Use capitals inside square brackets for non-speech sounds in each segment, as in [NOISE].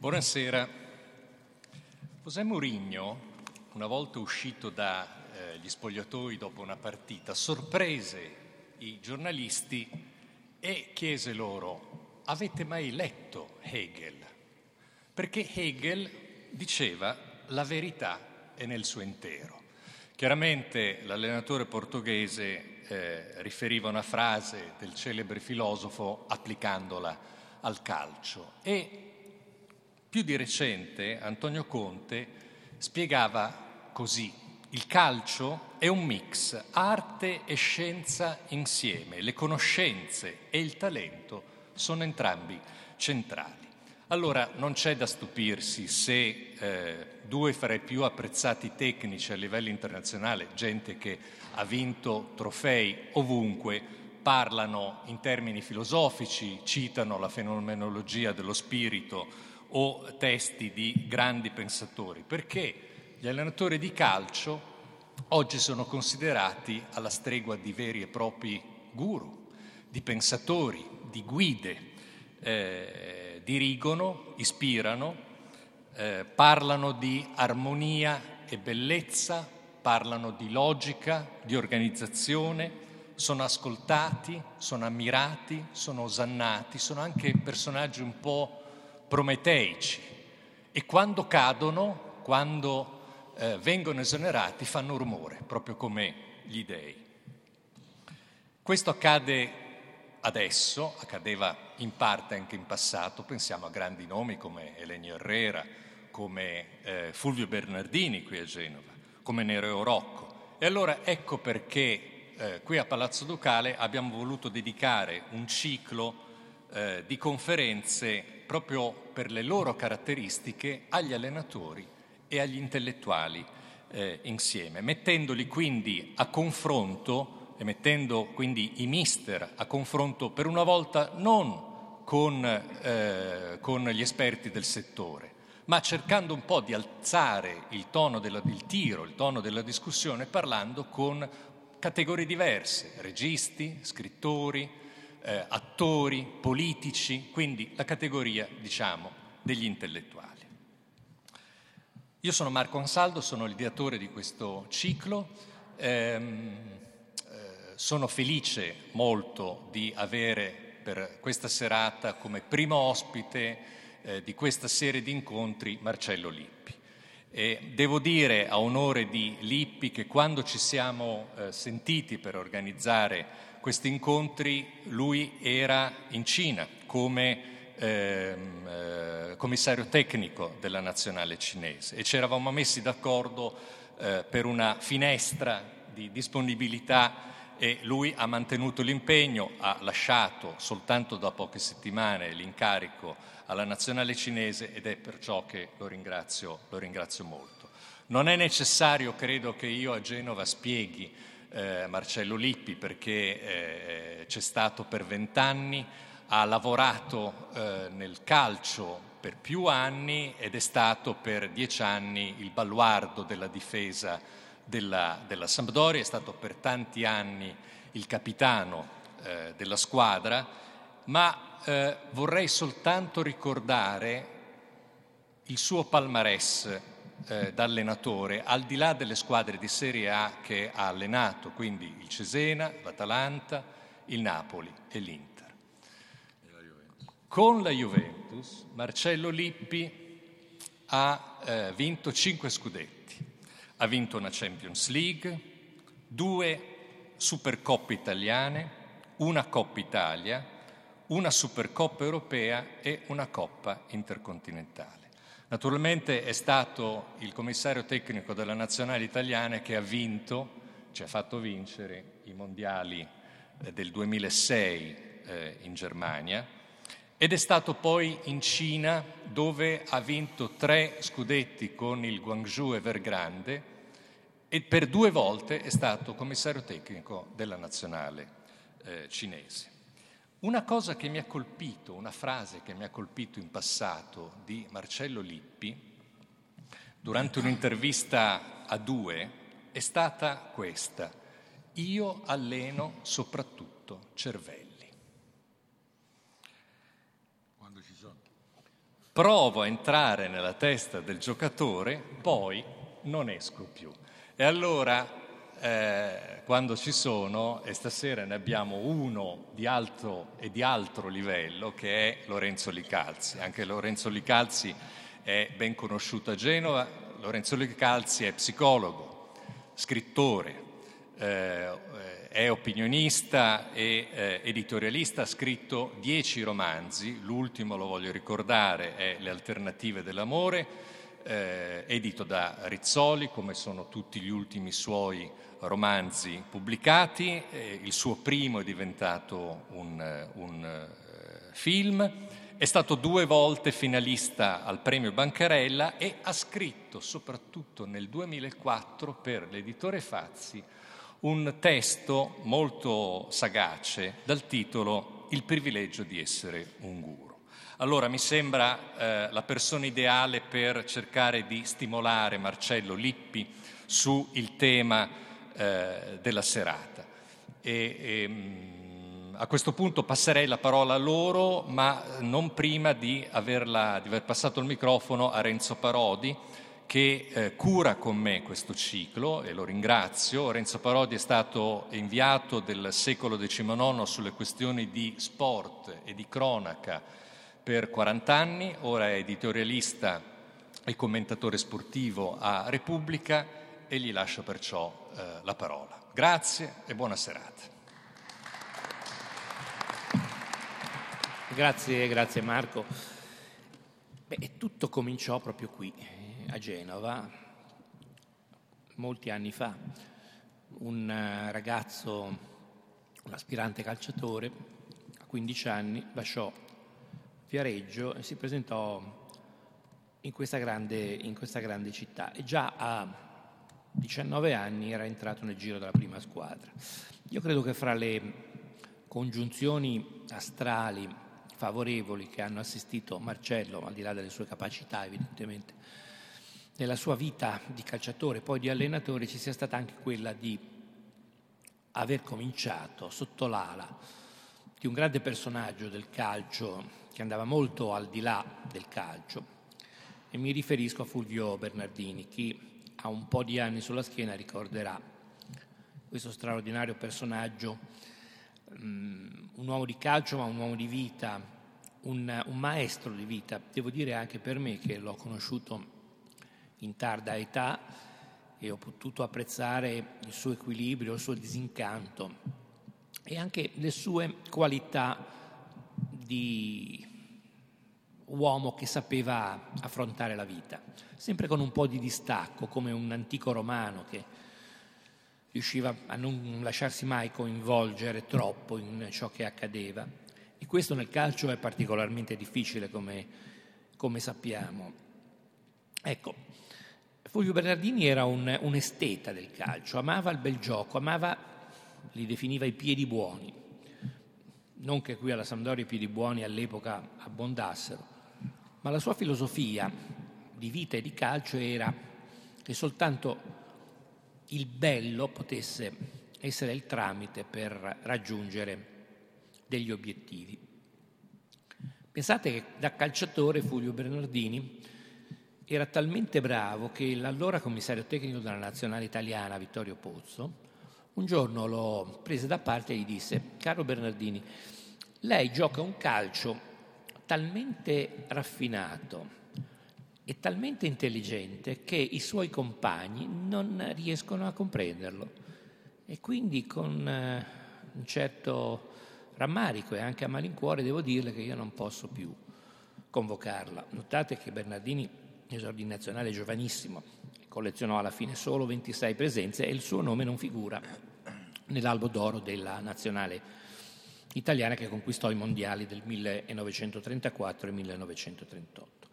Buonasera. José Mourinho, una volta uscito dagli eh, spogliatoi dopo una partita, sorprese i giornalisti e chiese loro, avete mai letto Hegel? Perché Hegel diceva la verità è nel suo intero. Chiaramente l'allenatore portoghese eh, riferiva una frase del celebre filosofo applicandola al calcio e più di recente Antonio Conte spiegava così, il calcio è un mix, arte e scienza insieme, le conoscenze e il talento sono entrambi centrali. Allora non c'è da stupirsi se eh, due fra i più apprezzati tecnici a livello internazionale, gente che ha vinto trofei ovunque, parlano in termini filosofici, citano la fenomenologia dello spirito o testi di grandi pensatori, perché gli allenatori di calcio oggi sono considerati alla stregua di veri e propri guru, di pensatori, di guide, eh, dirigono, ispirano, eh, parlano di armonia e bellezza, parlano di logica, di organizzazione, sono ascoltati, sono ammirati, sono osannati, sono anche personaggi un po' prometeici e quando cadono, quando eh, vengono esonerati, fanno rumore, proprio come gli dei. Questo accade adesso, accadeva in parte anche in passato, pensiamo a grandi nomi come Elenio Herrera, come eh, Fulvio Bernardini qui a Genova, come Nereo Rocco. E allora ecco perché eh, qui a Palazzo Ducale abbiamo voluto dedicare un ciclo eh, di conferenze proprio per le loro caratteristiche agli allenatori e agli intellettuali eh, insieme, mettendoli quindi a confronto e mettendo quindi i mister a confronto per una volta non con, eh, con gli esperti del settore, ma cercando un po' di alzare il tono del tiro, il tono della discussione, parlando con categorie diverse, registi, scrittori, eh, attori, politici, quindi la categoria, diciamo, degli intellettuali. Io sono Marco Ansaldo, sono il direttore di questo ciclo. Ehm, eh, sono felice molto di avere per questa serata come primo ospite eh, di questa serie di incontri Marcello Lippi. E devo dire a onore di Lippi che quando ci siamo eh, sentiti per organizzare questi incontri lui era in Cina come ehm, eh, commissario tecnico della nazionale cinese e ci eravamo messi d'accordo eh, per una finestra di disponibilità e lui ha mantenuto l'impegno, ha lasciato soltanto da poche settimane l'incarico alla nazionale cinese ed è perciò che lo ringrazio, lo ringrazio molto. Non è necessario, credo, che io a Genova spieghi eh, Marcello Lippi perché eh, c'è stato per vent'anni, ha lavorato eh, nel calcio per più anni ed è stato per dieci anni il baluardo della difesa della, della Sampdoria, è stato per tanti anni il capitano eh, della squadra, ma eh, vorrei soltanto ricordare il suo palmarès eh, da allenatore, al di là delle squadre di Serie A che ha allenato, quindi il Cesena, l'Atalanta, il Napoli e l'Inter. Con la Juventus Marcello Lippi ha eh, vinto cinque scudetti, ha vinto una Champions League, due Supercoppe italiane, una Coppa Italia, una Supercoppa europea e una Coppa intercontinentale. Naturalmente è stato il commissario tecnico della nazionale italiana che ha vinto, ci ha fatto vincere i mondiali eh, del 2006 eh, in Germania ed è stato poi in Cina dove ha vinto tre scudetti con il Guangzhou Evergrande e per due volte è stato commissario tecnico della nazionale eh, cinese. Una cosa che mi ha colpito, una frase che mi ha colpito in passato di Marcello Lippi, durante un'intervista a due, è stata questa. Io alleno soprattutto cervelli. Quando ci sono. provo a entrare nella testa del giocatore, poi non esco più. E allora, eh, quando ci sono, e stasera ne abbiamo uno di alto e di altro livello, che è Lorenzo Licalzi. Anche Lorenzo Licalzi è ben conosciuto a Genova. Lorenzo Licalzi è psicologo, scrittore, eh, è opinionista e eh, editorialista, ha scritto dieci romanzi, l'ultimo lo voglio ricordare è Le alternative dell'amore, eh, edito da Rizzoli come sono tutti gli ultimi suoi romanzi pubblicati, eh, il suo primo è diventato un, un eh, film, è stato due volte finalista al premio Bancarella e ha scritto soprattutto nel 2004 per l'editore Fazzi un testo molto sagace dal titolo Il privilegio di essere un guru. Allora mi sembra eh, la persona ideale per cercare di stimolare Marcello Lippi sul tema eh, della serata. E, e, ehm, a questo punto passerei la parola a loro, ma non prima di, averla, di aver passato il microfono a Renzo Parodi che eh, cura con me questo ciclo e lo ringrazio. Renzo Parodi è stato inviato del secolo XIX sulle questioni di sport e di cronaca per 40 anni, ora è editorialista e commentatore sportivo a Repubblica e gli lascio perciò eh, la parola. Grazie e buona serata. Grazie, grazie Marco. Beh, tutto cominciò proprio qui, a Genova molti anni fa. Un eh, ragazzo, un aspirante calciatore, a 15 anni, lasciò Viareggio e si presentò in questa grande, in questa grande città e già a 19 anni era entrato nel giro della prima squadra. Io credo che fra le congiunzioni astrali favorevoli che hanno assistito Marcello, al di là delle sue capacità evidentemente, nella sua vita di calciatore, poi di allenatore, ci sia stata anche quella di aver cominciato sotto l'ala di un grande personaggio del calcio che andava molto al di là del calcio. E mi riferisco a Fulvio Bernardini. Chi ha un po' di anni sulla schiena ricorderà questo straordinario personaggio, um, un uomo di calcio ma un uomo di vita, un, un maestro di vita. Devo dire anche per me che l'ho conosciuto in tarda età e ho potuto apprezzare il suo equilibrio, il suo disincanto e anche le sue qualità di uomo che sapeva affrontare la vita, sempre con un po' di distacco, come un antico romano che riusciva a non lasciarsi mai coinvolgere troppo in ciò che accadeva. E questo nel calcio è particolarmente difficile, come, come sappiamo. Ecco, Fulvio Bernardini era un, un, esteta del calcio, amava il bel gioco, amava, li definiva i piedi buoni. Non che qui alla Sampdoria i piedi buoni all'epoca abbondassero, ma la sua filosofia di vita e di calcio era che soltanto il bello potesse essere il tramite per raggiungere degli obiettivi. Pensate che da calciatore Fulvio Bernardini era talmente bravo che l'allora commissario tecnico della nazionale italiana, Vittorio Pozzo, un giorno lo prese da parte e gli disse, caro Bernardini, lei gioca un calcio talmente raffinato e talmente intelligente che i suoi compagni non riescono a comprenderlo. E quindi con eh, un certo rammarico e anche a malincuore devo dirle che io non posso più convocarla. Notate che Bernardini esordi nazionale giovanissimo, collezionò alla fine solo 26 presenze e il suo nome non figura nell'albo d'oro della nazionale italiana che conquistò i mondiali del 1934 e 1938.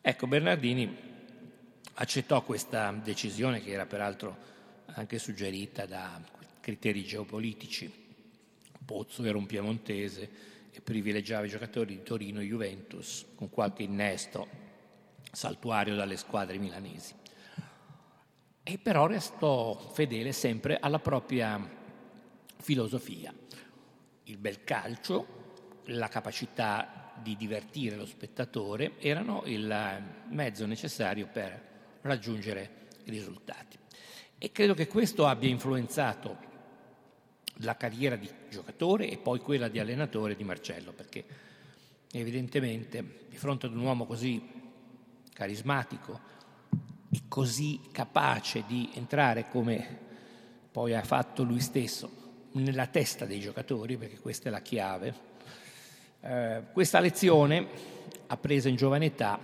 Ecco, Bernardini accettò questa decisione che era peraltro anche suggerita da criteri geopolitici. Pozzo era un piemontese e privilegiava i giocatori di Torino e Juventus con qualche innesto saltuario dalle squadre milanesi. E però restò fedele sempre alla propria filosofia, il bel calcio, la capacità di divertire lo spettatore erano il mezzo necessario per raggiungere i risultati. E credo che questo abbia influenzato la carriera di giocatore e poi quella di allenatore di Marcello, perché evidentemente di fronte ad un uomo così carismatico e così capace di entrare come poi ha fatto lui stesso nella testa dei giocatori, perché questa è la chiave, eh, questa lezione appresa in giovane età,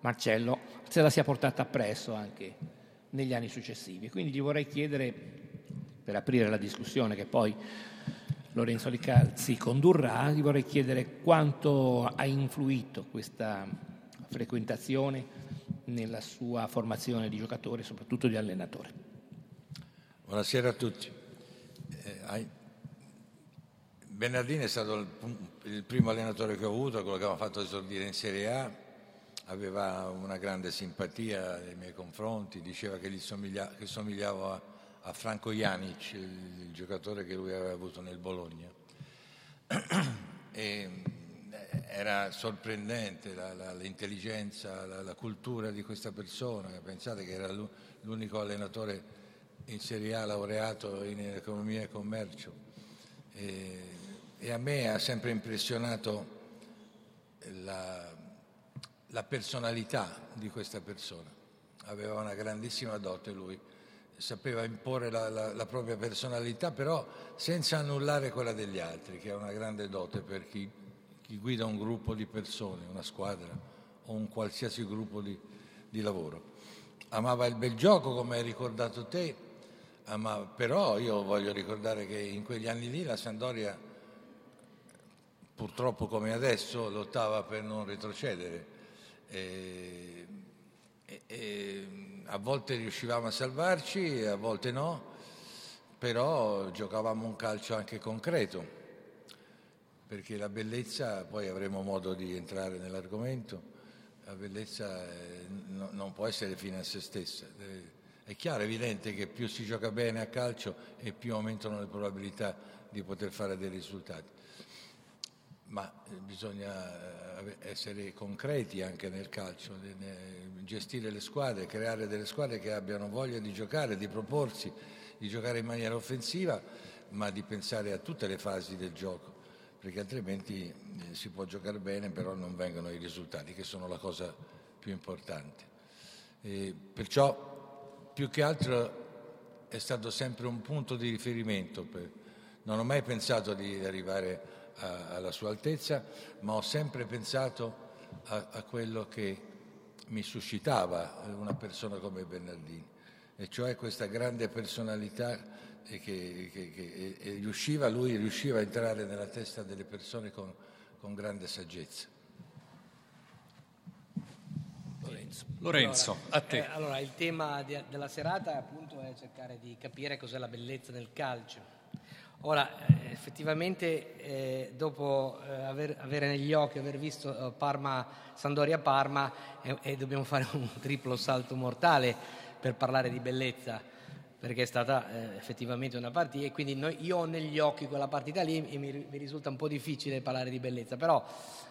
Marcello se la sia portata appresso anche negli anni successivi. Quindi gli vorrei chiedere, per aprire la discussione che poi Lorenzo Licalzi condurrà, gli vorrei chiedere quanto ha influito questa frequentazione nella sua formazione di giocatore, soprattutto di allenatore. Buonasera a tutti. Eh, Bernardini è stato il, il, primo allenatore che ho avuto, quello che aveva fatto esordire in Serie A, aveva una grande simpatia nei miei confronti, diceva che, somiglia, che somigliavo a, a, Franco Janic, il, il, giocatore che lui aveva avuto nel Bologna. [CLEARS THROAT] E, eh, era sorprendente la, la, l'intelligenza, la, la, cultura di questa persona. Pensate che era l'unico allenatore in Serie A laureato in economia e commercio. E, e a me ha sempre impressionato la, la personalità di questa persona. Aveva una grandissima dote lui, sapeva imporre la, la, la, propria personalità, però senza annullare quella degli altri, che è una grande dote per chi, chi guida un gruppo di persone, una squadra o un qualsiasi gruppo di, di lavoro. Amava il bel gioco, come hai ricordato te, ama, però io voglio ricordare che in quegli anni lì la Sandoria, purtroppo come adesso, lottava per non retrocedere e, e, e a volte riuscivamo a salvarci, a volte no, però giocavamo un calcio anche concreto, perché la bellezza, poi avremo modo di entrare nell'argomento, la bellezza eh, no, non può essere fine a se stessa. È chiaro, è evidente che più si gioca bene a calcio e più aumentano le probabilità di poter fare dei risultati ma eh, bisogna eh, essere concreti anche nel calcio, gestire le squadre, creare delle squadre che abbiano voglia di giocare, di proporsi, di giocare in maniera offensiva, ma di pensare a tutte le fasi del gioco, perché altrimenti eh, si può giocare bene, però non vengono i risultati, che sono la cosa più importante. E perciò più che altro è stato sempre un punto di riferimento. Per... Non ho mai pensato di arrivare alla sua altezza, ma ho sempre pensato a, a quello che mi suscitava una persona come Bernardini, e cioè questa grande personalità che, che, che, che riusciva, lui riusciva a entrare nella testa delle persone con, con grande saggezza. Lorenzo, Lorenzo allora, a te. Eh, allora, il tema di, della serata appunto è cercare di capire cos'è la bellezza del calcio Ora, eh, effettivamente, eh, dopo eh, aver, avere negli occhi, aver visto eh, Parma, Sandoria-Parma, e dobbiamo fare un [LAUGHS] triplo salto mortale per parlare di bellezza, perché è stata eh, effettivamente una partita, e quindi noi, io ho negli occhi quella partita lì e mi, mi risulta un po' difficile parlare di bellezza, però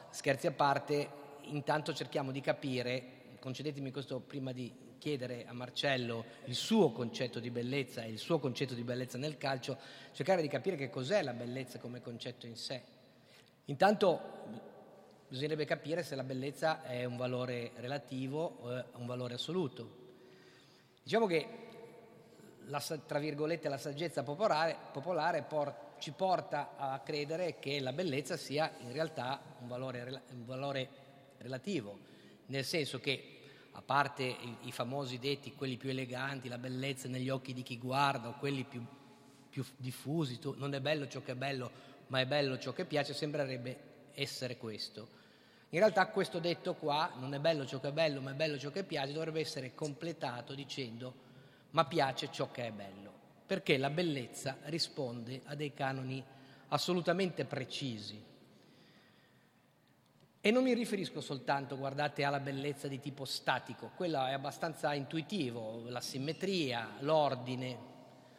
scherzi a parte, intanto cerchiamo di capire, concedetemi questo prima di chiedere a Marcello il suo concetto di bellezza e il suo concetto di bellezza nel calcio, cercare di capire che cos'è la bellezza come concetto in sé. Intanto bisognerebbe capire se la bellezza è un valore relativo o un valore assoluto. Diciamo che la, tra virgolette la saggezza popolare, popolare por, ci porta a credere che la bellezza sia in realtà un valore, un valore relativo, nel senso che a parte i, i, famosi detti, quelli più eleganti, la bellezza negli occhi di chi guarda, o quelli più, più diffusi, tu, non è bello ciò che è bello, ma è bello ciò che piace, sembrerebbe essere questo. In realtà questo detto qua, non è bello ciò che è bello, ma è bello ciò che piace, dovrebbe essere completato dicendo ma piace ciò che è bello, perché la bellezza risponde a dei canoni assolutamente precisi, e non mi riferisco soltanto, guardate, alla bellezza di tipo statico, quella è abbastanza intuitivo, la simmetria, l'ordine,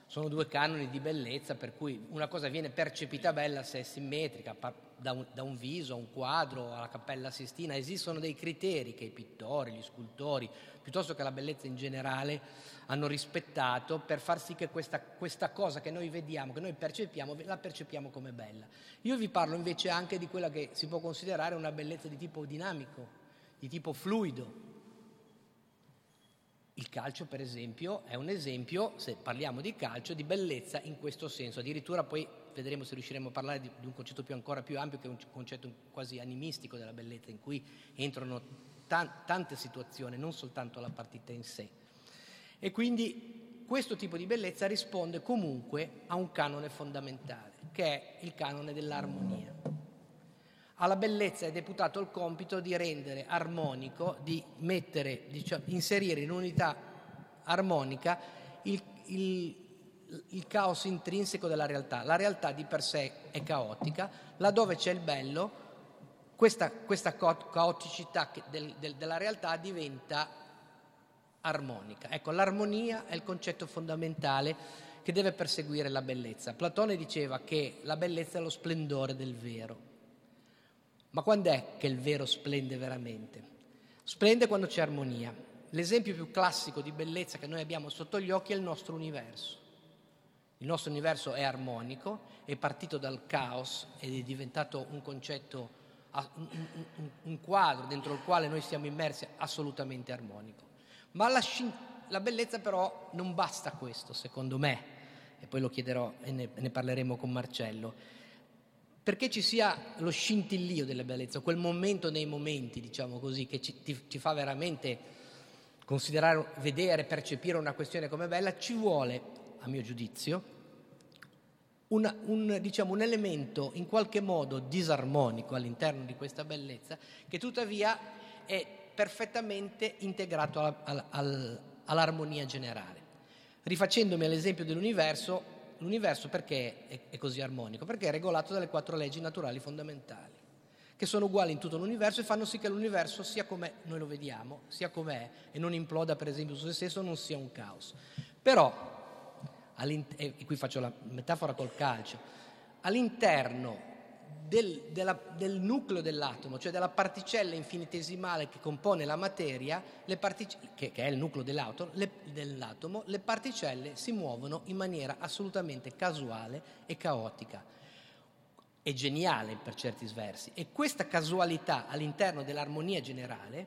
sono due canoni di bellezza per cui una cosa viene percepita bella se è simmetrica, da un, da un, viso a un quadro, alla Cappella Sistina, esistono dei criteri che i pittori, gli scultori, piuttosto che la bellezza in generale, hanno rispettato per far sì che questa, questa cosa che noi vediamo, che noi percepiamo, la percepiamo come bella. Io vi parlo invece anche di quella che si può considerare una bellezza di tipo dinamico, di tipo fluido. Il calcio, per esempio, è un esempio, se parliamo di calcio, di bellezza in questo senso. Addirittura poi vedremo se riusciremo a parlare di, di un concetto più, ancora più ampio, che è un concetto quasi animistico della bellezza, in cui entrano tan, tante situazioni, non soltanto la partita in sé. E quindi questo tipo di bellezza risponde comunque a un canone fondamentale, che è il canone dell'armonia alla bellezza è deputato il compito di rendere armonico, di mettere, diciamo, inserire in unità armonica il, il, il, caos intrinseco della realtà. La realtà di per sé è caotica, laddove c'è il bello, questa, questa caoticità del, del, della realtà diventa armonica. Ecco, l'armonia è il concetto fondamentale che deve perseguire la bellezza. Platone diceva che la bellezza è lo splendore del vero. Ma quando è che il vero splende veramente? Splende quando c'è armonia. L'esempio più classico di bellezza che noi abbiamo sotto gli occhi è il nostro universo. Il nostro universo è armonico, è partito dal caos ed è diventato un concetto, un, quadro dentro il quale noi siamo immersi assolutamente armonico. Ma la, la, bellezza però non basta questo, secondo me, e poi lo chiederò e ne, ne parleremo con Marcello perché ci sia lo scintillio della bellezza, quel momento nei momenti, diciamo così, che ci, ti, ti, fa veramente considerare, vedere, percepire una questione come bella, ci vuole, a mio giudizio, una, un, diciamo, un, elemento in qualche modo disarmonico all'interno di questa bellezza, che tuttavia è perfettamente integrato alla, alla, all'armonia generale. Rifacendomi all'esempio dell'universo, l'universo perché è, è così armonico? Perché è regolato dalle quattro leggi naturali fondamentali, che sono uguali in tutto l'universo e fanno sì che l'universo sia come noi lo vediamo, sia com'è e non imploda per esempio su se stesso, non sia un caos. Però, e qui faccio la metafora col calcio, all'interno del, della, del, nucleo dell'atomo, cioè della particella infinitesimale che compone la materia, partic- che, che, è il nucleo dell'atomo le, dell'atomo, le particelle si muovono in maniera assolutamente casuale e caotica. È geniale per certi versi. E questa casualità all'interno dell'armonia generale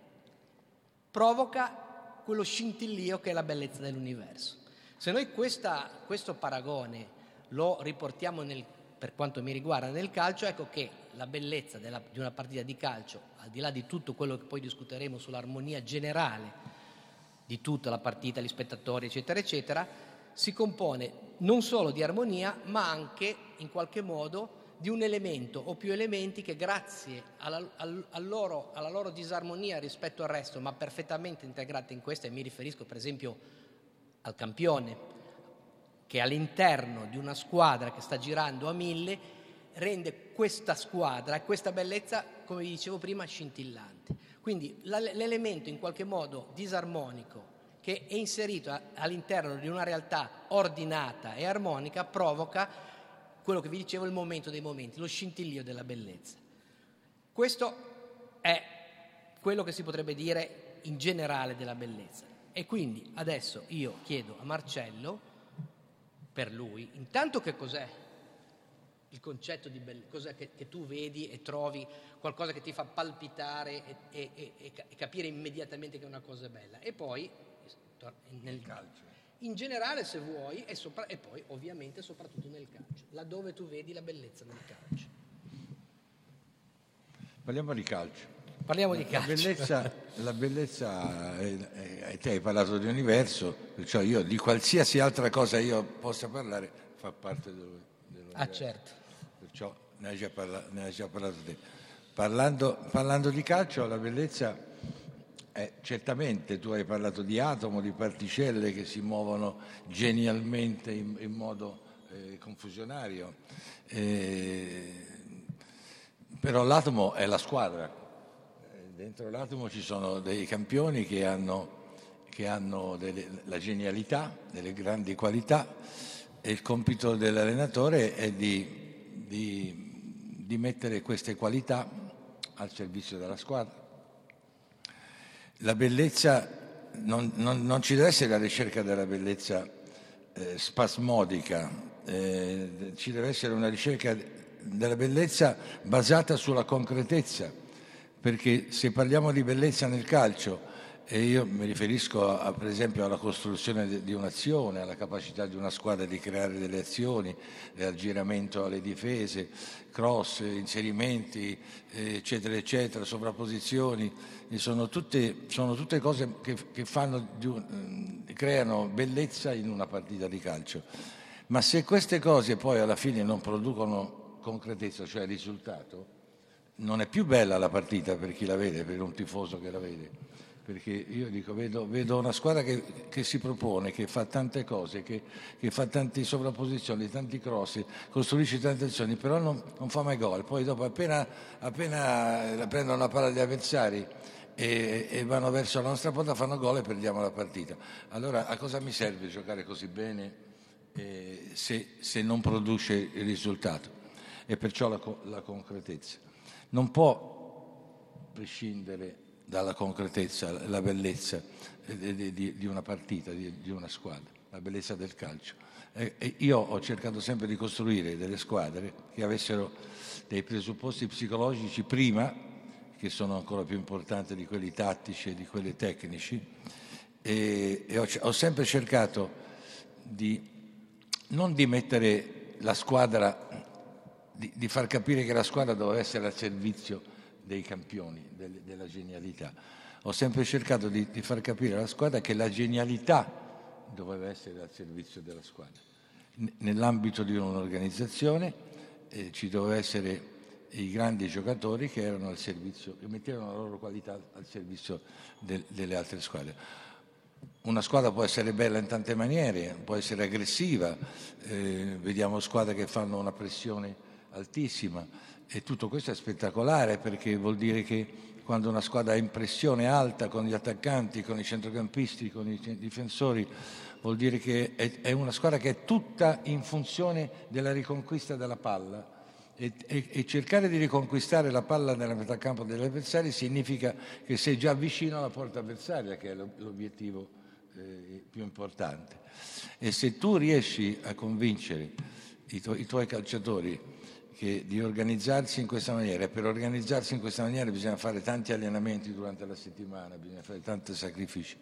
provoca quello scintillio che è la bellezza dell'universo. Se noi questa, questo paragone lo riportiamo nel per quanto mi riguarda nel calcio, ecco che la bellezza della, di una partita di calcio, al di là di tutto quello che poi discuteremo sull'armonia generale di tutta la partita, gli spettatori, eccetera, eccetera, si compone non solo di armonia, ma anche in qualche modo di un elemento o più elementi che grazie alla, al, al loro, alla loro disarmonia rispetto al resto, ma perfettamente integrate in questa, e mi riferisco per esempio al campione, che all'interno di una squadra che sta girando a mille rende questa squadra questa bellezza, come vi dicevo prima, scintillante. Quindi l'elemento in qualche modo disarmonico che è inserito all'interno di una realtà ordinata e armonica provoca quello che vi dicevo il momento dei momenti, lo scintillio della bellezza. Questo è quello che si potrebbe dire in generale della bellezza. E quindi adesso io chiedo a Marcello per lui, intanto che cos'è il concetto di bellezza, cos'è che, che, tu vedi e trovi qualcosa che ti fa palpitare e, e, e, e capire immediatamente che è una cosa bella. E poi nel calcio. In generale se vuoi e, sopra, e poi ovviamente soprattutto nel calcio, laddove tu vedi la bellezza nel calcio. Parliamo di calcio. Parliamo di calcio. La bellezza, la bellezza è, è, te hai parlato di universo, perciò io di qualsiasi altra cosa io possa parlare fa parte dello, Ah certo. Perciò ne hai già, parla, ne hai già parlato te. Parlando, parlando, di calcio, la bellezza è certamente, tu hai parlato di atomo, di particelle che si muovono genialmente in, in modo eh, confusionario, eh, però l'atomo è la squadra dentro l'atomo ci sono dei campioni che hanno, che hanno delle, la genialità, delle grandi qualità e il compito dell'allenatore è di, di, di mettere queste qualità al servizio della squadra. La bellezza, non, non, non ci deve essere la ricerca della bellezza eh, spasmodica, eh, ci deve essere una ricerca della bellezza basata sulla concretezza, perché se parliamo di bellezza nel calcio, e io mi riferisco a, per esempio alla costruzione di un'azione, alla capacità di una squadra di creare delle azioni, aggiramento alle difese, cross, inserimenti, eccetera, eccetera, sovrapposizioni. Sono tutte, sono tutte cose che, che fanno, creano bellezza in una partita di calcio. Ma se queste cose poi alla fine non producono concretezza, cioè risultato, non è più bella la partita per chi la vede, per un tifoso che la vede perché io dico, vedo, vedo una squadra che, che, si propone, che fa tante cose, che, che, fa tante sovrapposizioni, tanti cross, costruisce tante azioni, però non, non fa mai gol. Poi dopo appena, appena prendono la palla gli avversari e, e, vanno verso la nostra porta fanno gol e perdiamo la partita. Allora a cosa mi serve giocare così bene eh, se, se, non produce il risultato? E perciò la, la concretezza. Non può prescindere dalla concretezza, la bellezza di, di, di una partita, di, di, una squadra, la bellezza del calcio. E io ho cercato sempre di costruire delle squadre che avessero dei presupposti psicologici prima, che sono ancora più importanti di quelli tattici e di quelli tecnici, e, e ho, ho, sempre cercato di non di mettere la squadra, di, di far capire che la squadra doveva essere al servizio dei campioni del, della genialità. Ho sempre cercato di, di, far capire alla squadra che la genialità doveva essere al servizio della squadra. N- nell'ambito di un'organizzazione eh, ci doveva essere i grandi giocatori che erano al servizio, che mettevano la loro qualità al servizio del, delle altre squadre. Una squadra può essere bella in tante maniere, può essere aggressiva, eh, vediamo squadre che fanno una pressione altissima, e tutto questo è spettacolare perché vuol dire che quando una squadra ha impressione alta con gli attaccanti, con i centrocampisti, con i difensori, vuol dire che è, una squadra che è tutta in funzione della riconquista della palla. E, e, e, cercare di riconquistare la palla nella metà campo degli avversari significa che sei già vicino alla porta avversaria, che è l'obiettivo eh, più importante. E se tu riesci a convincere i, tu- i tuoi calciatori che di organizzarsi in questa maniera e per organizzarsi in questa maniera bisogna fare tanti allenamenti durante la settimana, bisogna fare tanti sacrifici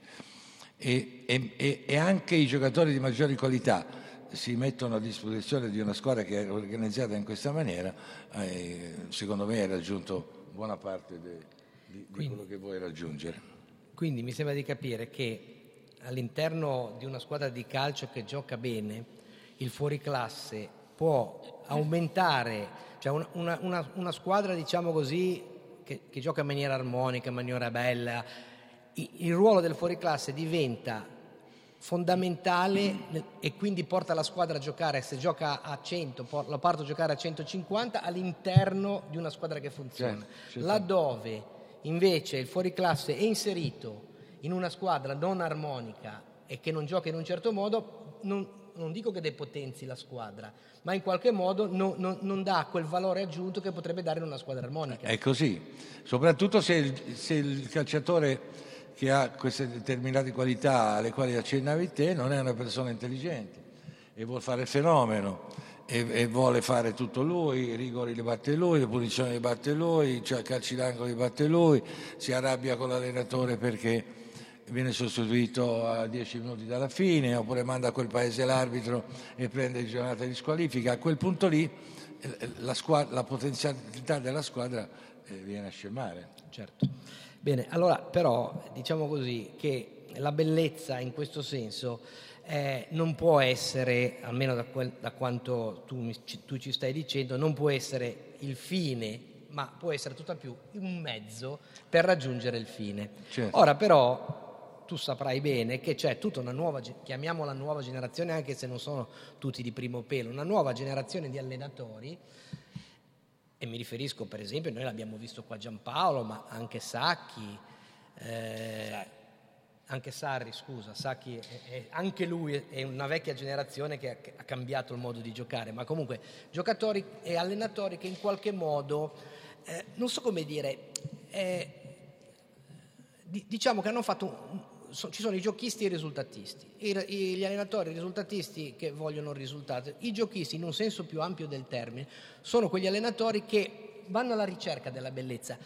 e, e, e anche i giocatori di maggiori qualità si mettono a disposizione di una squadra che è organizzata in questa maniera, eh, secondo me hai raggiunto buona parte de, di, di quello che vuoi raggiungere. Quindi mi sembra di capire che all'interno di una squadra di calcio che gioca bene, il fuoriclasse può aumentare, cioè una, una, una, squadra diciamo così che, che, gioca in maniera armonica, in maniera bella, il, il ruolo del fuoriclasse diventa fondamentale e quindi porta la squadra a giocare, se gioca a 100, la parto a giocare a 150 all'interno di una squadra che funziona. Certo. Laddove invece il fuoriclasse è inserito in una squadra non armonica e che non gioca in un certo modo, non, non dico che depotenzi la squadra, ma in qualche modo no, no, non dà quel valore aggiunto che potrebbe dare in una squadra armonica. È così, soprattutto se il, se il calciatore che ha queste determinate qualità alle quali accennavi te non è una persona intelligente e vuole fare il fenomeno e, e, vuole fare tutto lui, i rigori li batte lui, le punizioni li batte lui, cioè calci d'angolo li batte lui, si arrabbia con l'allenatore perché viene sostituito a dieci minuti dalla fine, oppure manda a quel paese l'arbitro e prende giornata di squalifica. A quel punto lì eh, la, squadra, la potenzialità della squadra eh, viene a scemare. Certo. Bene, allora però diciamo così che la bellezza in questo senso eh, non può essere, almeno da, quel, da quanto tu, tu ci stai dicendo, non può essere il fine ma può essere tutt'al più un mezzo per raggiungere il fine. Certo. Ora però tu saprai bene che c'è tutta una nuova, chiamiamola nuova generazione, anche se non sono tutti di primo pelo, una nuova generazione di allenatori, e mi riferisco per esempio, noi l'abbiamo visto qua Giampaolo, ma anche Sacchi, eh, anche Sarri, scusa, Sacchi, è, è, anche lui è una vecchia generazione che ha, ha, cambiato il modo di giocare, ma comunque giocatori e allenatori che in qualche modo, eh, non so come dire, eh, diciamo che hanno fatto so, ci sono i giochisti e i risultatisti, I, gli allenatori i risultatisti che vogliono il risultato, i giochisti in un senso più ampio del termine sono quegli allenatori che vanno alla ricerca della bellezza,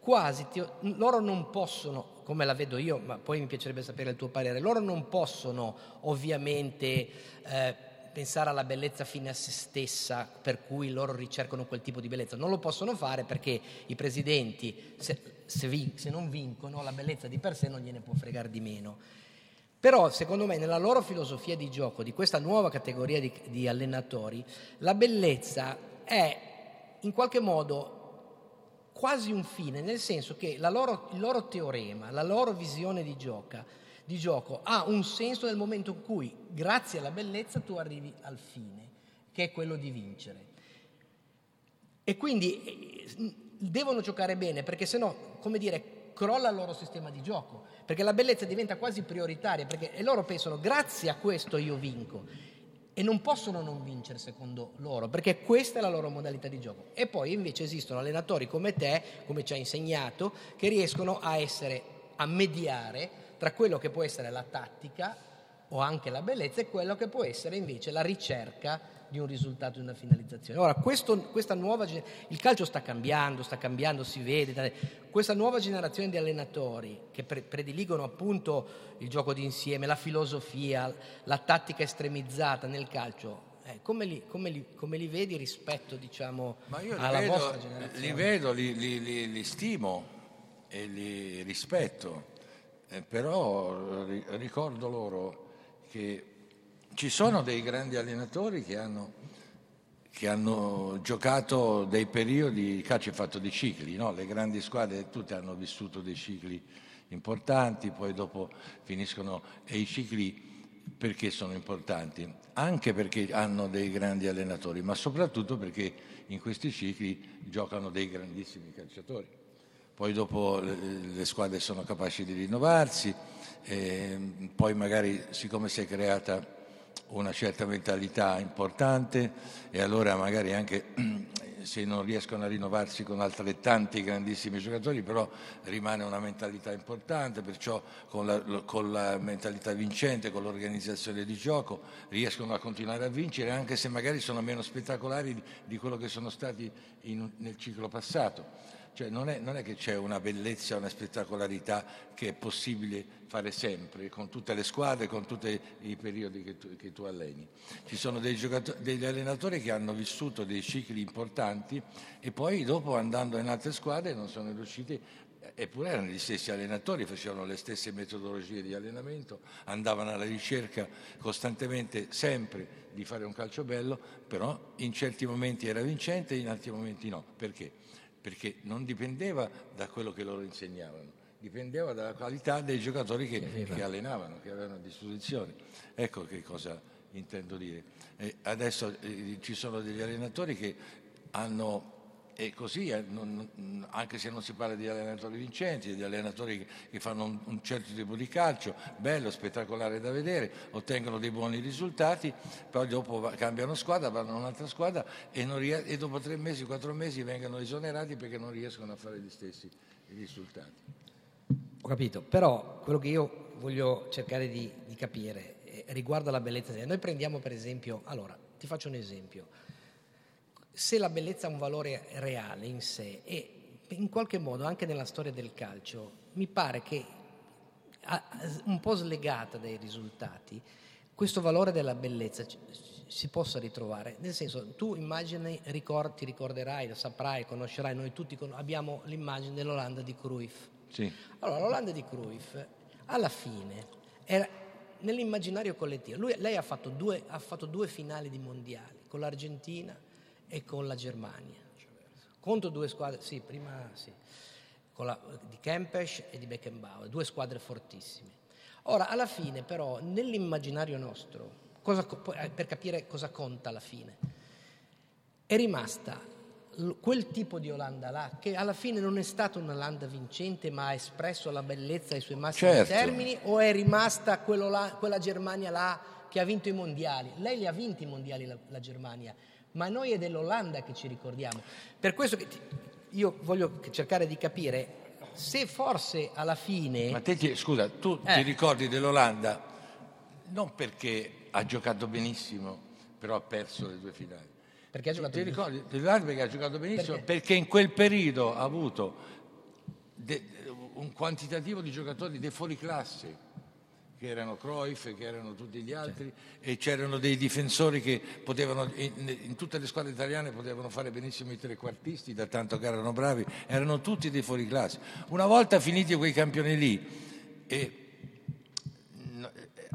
quasi ti, loro non possono, come la vedo io, ma poi mi piacerebbe sapere il tuo parere, loro non possono ovviamente eh, pensare alla bellezza fine a se stessa per cui loro ricercano quel tipo di bellezza, non lo possono fare perché i presidenti, se, se, vin- se non vincono, la bellezza di per sé non gliene può fregare di meno. Però secondo me nella loro filosofia di gioco, di questa nuova categoria di, di allenatori, la bellezza è in qualche modo quasi un fine, nel senso che loro, il loro teorema, la loro visione di, gioca, di gioco ha un senso nel momento in cui, grazie alla bellezza, tu arrivi al fine, che è quello di vincere. E quindi eh, devono giocare bene perché sennò, come dire, crolla il loro sistema di gioco, perché la bellezza diventa quasi prioritaria, perché loro pensano grazie a questo io vinco e non possono non vincere secondo loro, perché questa è la loro modalità di gioco. E poi invece esistono allenatori come te, come ci hai insegnato, che riescono a essere a mediare tra quello che può essere la tattica o anche la bellezza e quello che può essere invece la ricerca di un risultato, di una finalizzazione. Ora, questo, questa nuova, il calcio sta cambiando, sta cambiando, si vede, questa nuova generazione di allenatori che pre- prediligono appunto il gioco d'insieme, la filosofia, la tattica estremizzata nel calcio, eh, come, li, come, li, come, li, vedi rispetto diciamo, alla vedo, vostra generazione? Li vedo, li, li, li stimo e li rispetto, eh, però ricordo loro che ci sono dei grandi allenatori che hanno, che hanno giocato dei periodi, il calcio è fatto di cicli, no? le grandi squadre tutte hanno vissuto dei cicli importanti, poi dopo finiscono e i cicli perché sono importanti? Anche perché hanno dei grandi allenatori, ma soprattutto perché in questi cicli giocano dei grandissimi calciatori. Poi dopo le squadre sono capaci di rinnovarsi, poi magari siccome si è creata una certa mentalità importante e allora magari anche [CLEARS THROAT] se non riescono a rinnovarsi con altrettanti grandissimi giocatori, però rimane una mentalità importante, perciò con la, con la mentalità vincente, con l'organizzazione di gioco, riescono a continuare a vincere anche se magari sono meno spettacolari di, quello che sono stati in, nel ciclo passato. Cioè non è, non è, che c'è una bellezza, una spettacolarità che è possibile fare sempre, con tutte le squadre, con tutti i periodi che tu, che tu alleni. Ci sono degli allenatori che hanno vissuto dei cicli importanti e poi dopo andando in altre squadre non sono riusciti eppure erano gli stessi allenatori, facevano le stesse metodologie di allenamento, andavano alla ricerca costantemente, sempre, di fare un calcio bello, però in certi momenti era vincente, in altri momenti no. Perché? Perché non dipendeva da quello che loro insegnavano, dipendeva dalla qualità dei giocatori che, che allenavano, che avevano a disposizione. Ecco che cosa intendo dire. E adesso eh, ci sono degli allenatori che hanno e così, eh, anche se non si parla di allenatori vincenti, di allenatori che fanno un, certo tipo di calcio, bello, spettacolare da vedere, ottengono dei buoni risultati, poi dopo cambiano squadra, vanno a un'altra squadra e, ries- e, dopo tre mesi, quattro mesi vengono esonerati perché non riescono a fare gli stessi risultati. Ho capito, però quello che io voglio cercare di, di capire eh, riguarda la bellezza. Noi prendiamo per esempio, allora, ti faccio un esempio se la bellezza ha un valore reale in sé e in qualche modo anche nella storia del calcio mi pare che un po' slegata dai risultati questo valore della bellezza si possa ritrovare nel senso tu immagini ricord, ti ricorderai lo saprai conoscerai noi tutti abbiamo l'immagine dell'Olanda di Cruyff sì. allora l'Olanda di Cruyff alla fine era nell'immaginario collettivo lui, lei ha fatto, due, ha fatto due finali di mondiali con l'Argentina e con la Germania. Contro due squadre, sì, prima sì, la, di Kempes e di Beckenbauer, due squadre fortissime. Ora, alla fine però, nell'immaginario nostro, cosa, eh, per capire cosa conta alla fine, è rimasta quel tipo di Olanda là, che alla fine non è stata un'Olanda vincente ma ha espresso la bellezza ai suoi massimi Certo. termini o è rimasta quella Germania là che ha vinto i mondiali? Lei li ha vinti i mondiali la, la Germania, ma noi è dell'Olanda che ci ricordiamo. Per questo che ti- io voglio cercare di capire se forse alla fine... Ma te ti- scusa, tu Eh. ti ricordi dell'Olanda non perché ha giocato benissimo, però ha perso le due finali. perché ha giocato Ti bene. ricordi dell'Olanda perché ha giocato benissimo? Perché? Perché, in quel periodo ha avuto de- un quantitativo di giocatori dei fuori classe che erano Cruyff, che erano tutti gli altri e c'erano dei difensori che potevano in, in tutte le squadre italiane potevano fare benissimo i trequartisti da tanto che erano bravi, erano tutti dei fuori classe. Una volta finiti quei campioni lì e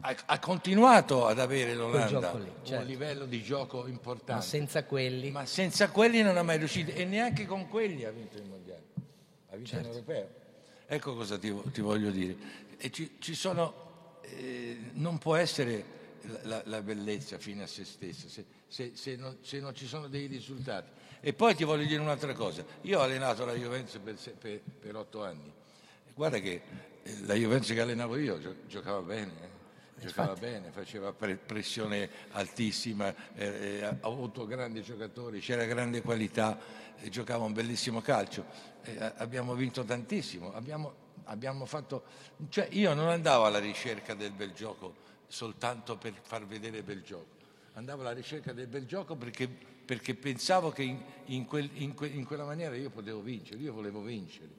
ha, ha continuato ad avere l'Olanda lì, certo. un livello di gioco importante. Ma senza quelli... Ma senza quelli non ha mai riuscito e neanche con quelli ha vinto il mondiale, ha vinto Certo. l'europeo. Ecco cosa ti, ti voglio dire. E ci, ci sono, eh, non può essere la, la- bellezza fine a se stessa se, se- se non, se non ci sono dei risultati. E poi ti voglio dire un'altra cosa. Io ho allenato la Juventus per, per- per otto anni. Guarda che eh, la Juventus che allenavo io gio- giocava bene. eh. Giocava bene, faceva pre- pressione altissima, eh, eh, ha avuto grandi giocatori, c'era grande qualità, eh, giocava un bellissimo calcio. Eh, abbiamo vinto tantissimo, abbiamo, abbiamo fatto... Cioè io non andavo alla ricerca del bel gioco soltanto per far vedere bel gioco, andavo alla ricerca del bel gioco perché, perché pensavo che in, in quel- in que- in quella maniera io potevo vincere, io volevo vincere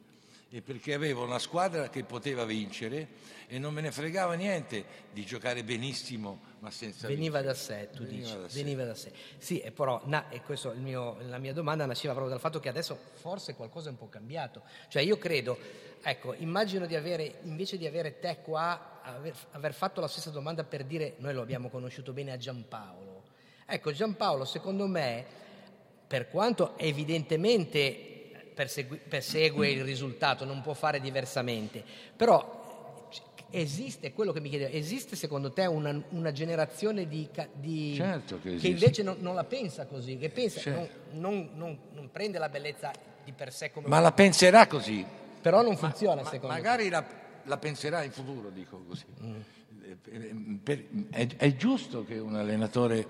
e perché avevo una squadra che poteva vincere e non me ne fregava niente di giocare benissimo ma senza Veniva vincere. da sé, tu Veniva dici, da veniva da sé. Sì, e però, na- e questo è il mio- la mia domanda nasceva proprio dal fatto che adesso forse qualcosa è un po' cambiato. Cioè io credo, ecco, immagino di avere, invece di avere te qua, aver, aver fatto la stessa domanda per dire, noi lo abbiamo conosciuto bene a Giampaolo. Ecco, Giampaolo, secondo me, per quanto evidentemente persegui- persegue il risultato, non può fare diversamente, però esiste, quello che mi chiedevo, esiste secondo te una, una generazione di, di- Certo che che invece non, non la pensa così, che pensa, Certo. non, non- non- prende la bellezza di per sé come... Ma la penserà così. però non funziona Ma- secondo magari la, la penserà in futuro, dico così. Mm. Eh, per- è, è giusto che un allenatore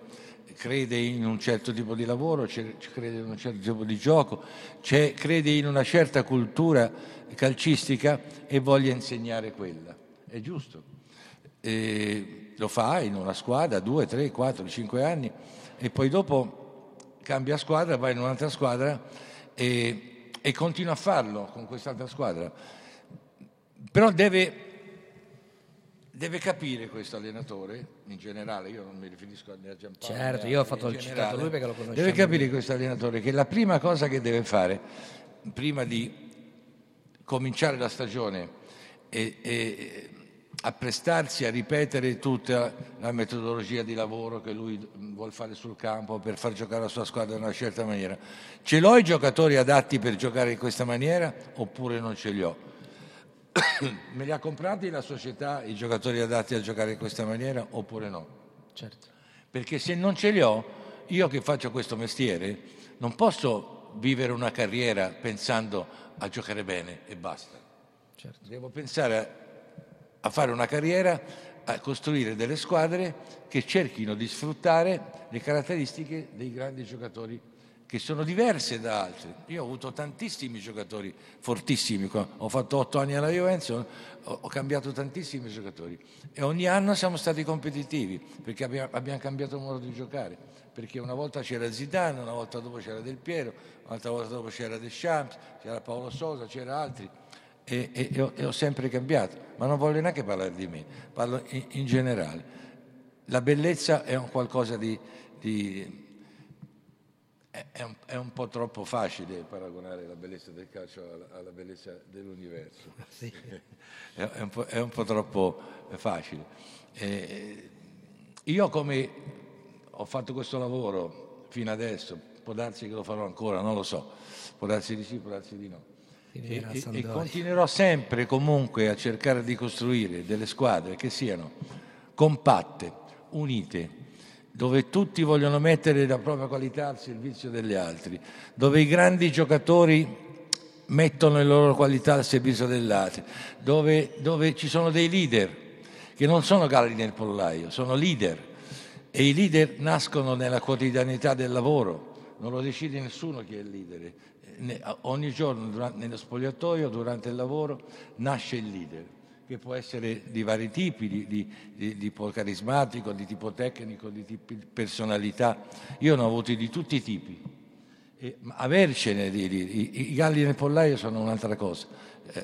crede in un certo tipo di lavoro, crede in un certo tipo di gioco, crede in una certa cultura calcistica e voglia insegnare quella. È giusto. E lo fa in una squadra, due, tre, quattro, cinque anni e poi dopo cambia squadra, va in un'altra squadra e, e continua a farlo con quest'altra squadra. Però deve, deve capire questo allenatore, in generale, io non mi riferisco a Giampaolo. Certo, io ho fatto il citato generale, lui perché lo conosciamo Deve capire questo allenatore che la prima cosa che deve fare, prima di cominciare la stagione e, e apprestarsi a ripetere tutta la metodologia di lavoro che lui vuole fare sul campo per far giocare la sua squadra in una certa maniera. Ce l'ho i giocatori adatti per giocare in questa maniera oppure non ce li ho? [COUGHS] Me li ha comprati la società i giocatori adatti a giocare in questa maniera oppure no? Certo. Perché se non ce li ho, io che faccio questo mestiere, non posso vivere una carriera pensando a giocare bene e basta. Certo. Devo pensare a, a fare una carriera, a costruire delle squadre che cerchino di sfruttare le caratteristiche dei grandi giocatori che sono diverse da altri. Io ho avuto tantissimi giocatori fortissimi, ho fatto otto anni alla Juventus, ho, cambiato tantissimi giocatori. E ogni anno siamo stati competitivi perché abbiamo, cambiato modo di giocare, perché una volta c'era Zidane, una volta dopo c'era Del Piero, un'altra volta dopo c'era Deschamps, c'era Paolo Sosa, c'era altri. E, e- e ho, e ho sempre cambiato, ma non voglio neanche parlare di me, parlo in, in generale. La bellezza è un qualcosa di... di- è, un, è un po' troppo facile paragonare la bellezza del calcio alla, alla bellezza dell'universo. [LAUGHS] È, è un po', è un po' troppo facile. Eh, io come ho fatto questo lavoro fino adesso, può darsi che lo farò ancora, non lo so, può darsi di sì, può darsi di no. E, e- e continuerò sempre comunque a cercare di costruire delle squadre che siano compatte, unite, dove tutti vogliono mettere la propria qualità al servizio degli altri, dove i grandi giocatori mettono le loro qualità al servizio degli altri, dove, dove ci sono dei leader che non sono galli nel pollaio, sono leader. E i leader nascono nella quotidianità del lavoro, non lo decide nessuno chi è il leader. Ogni giorno durante, nello spogliatoio, durante il lavoro, nasce il leader che può essere di vari tipi, di, di, di, tipo carismatico, di tipo tecnico, di tipo personalità. Io ne ho avuti di tutti i tipi. E avercene di, i, i, galli nel pollaio sono un'altra cosa,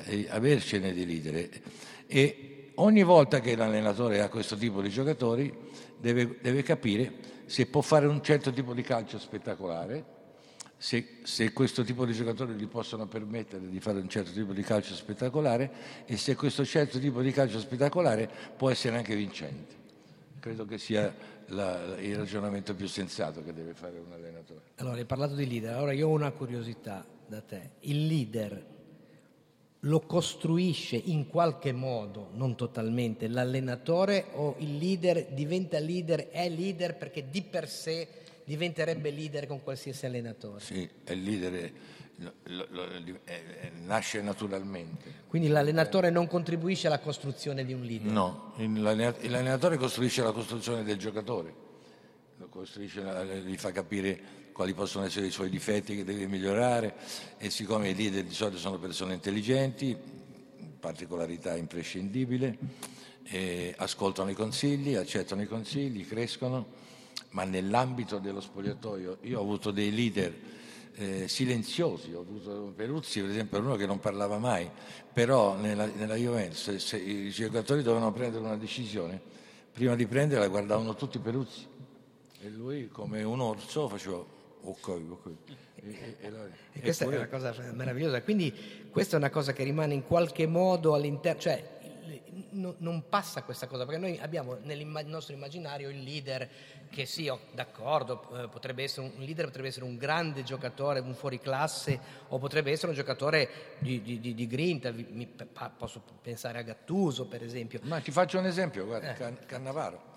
eh, avercene di leader. E ogni volta che l'allenatore ha questo tipo di giocatori deve, deve capire se può fare un certo tipo di calcio spettacolare, se, se, questo tipo di giocatori gli possono permettere di fare un certo tipo di calcio spettacolare e se questo certo tipo di calcio spettacolare può essere anche vincente. Credo che sia la, il ragionamento più sensato che deve fare un allenatore. Allora, hai parlato di leader, allora io ho una curiosità da te. Il leader lo costruisce in qualche modo, non totalmente, l'allenatore o il leader diventa leader, è leader perché di per sé diventerebbe leader con qualsiasi allenatore. Sì, è il leader, lo, lo, lo, è, nasce naturalmente. Quindi l'allenatore non contribuisce alla costruzione di un leader? No, l'allenatore costruisce la costruzione del giocatore, gli fa capire quali possono essere i suoi difetti che deve migliorare e siccome i leader di solito sono persone intelligenti, particolarità imprescindibile, ascoltano i consigli, accettano i consigli, crescono ma nell'ambito dello spogliatoio io ho avuto dei leader eh, silenziosi, ho avuto Peruzzi per esempio uno che non parlava mai, però nella, nella Juventus se, se i giocatori dovevano prendere una decisione, prima di prenderla guardavano tutti Peruzzi e lui come un orso faceva ok, ok. E, e, e, questa è una cosa meravigliosa, quindi questa è una cosa che rimane in qualche modo all'interno, cioè non passa questa cosa, perché noi abbiamo nel nostro immaginario il leader che sì, d'accordo, eh, potrebbe essere un, leader potrebbe essere un grande giocatore, un fuoriclasse, o potrebbe essere un giocatore di, di, di, di grinta, mi, posso pensare a Gattuso per esempio. Ma ti faccio un esempio, guarda, eh. Cannavaro.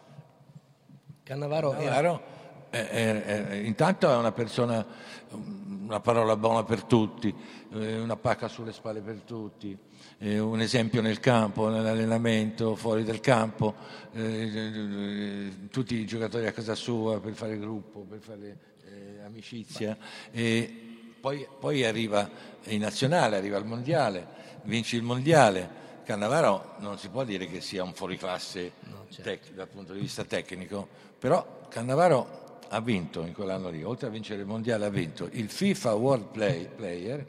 Cannavaro, Cannavaro è, è, è, intanto è una persona, una parola buona per tutti, eh, una pacca sulle spalle per tutti eh, un esempio nel campo, nell'allenamento, fuori dal campo, eh, tutti i giocatori a casa sua per fare gruppo, per fare eh, amicizia. E poi, poi, arriva in nazionale, arriva al mondiale, vince il mondiale. Cannavaro non si può dire che sia un fuoriclasse no, certo. tec- dal punto di vista tecnico, però Cannavaro ha vinto in quell'anno lì, oltre a vincere il mondiale ha vinto il FIFA World Play, Player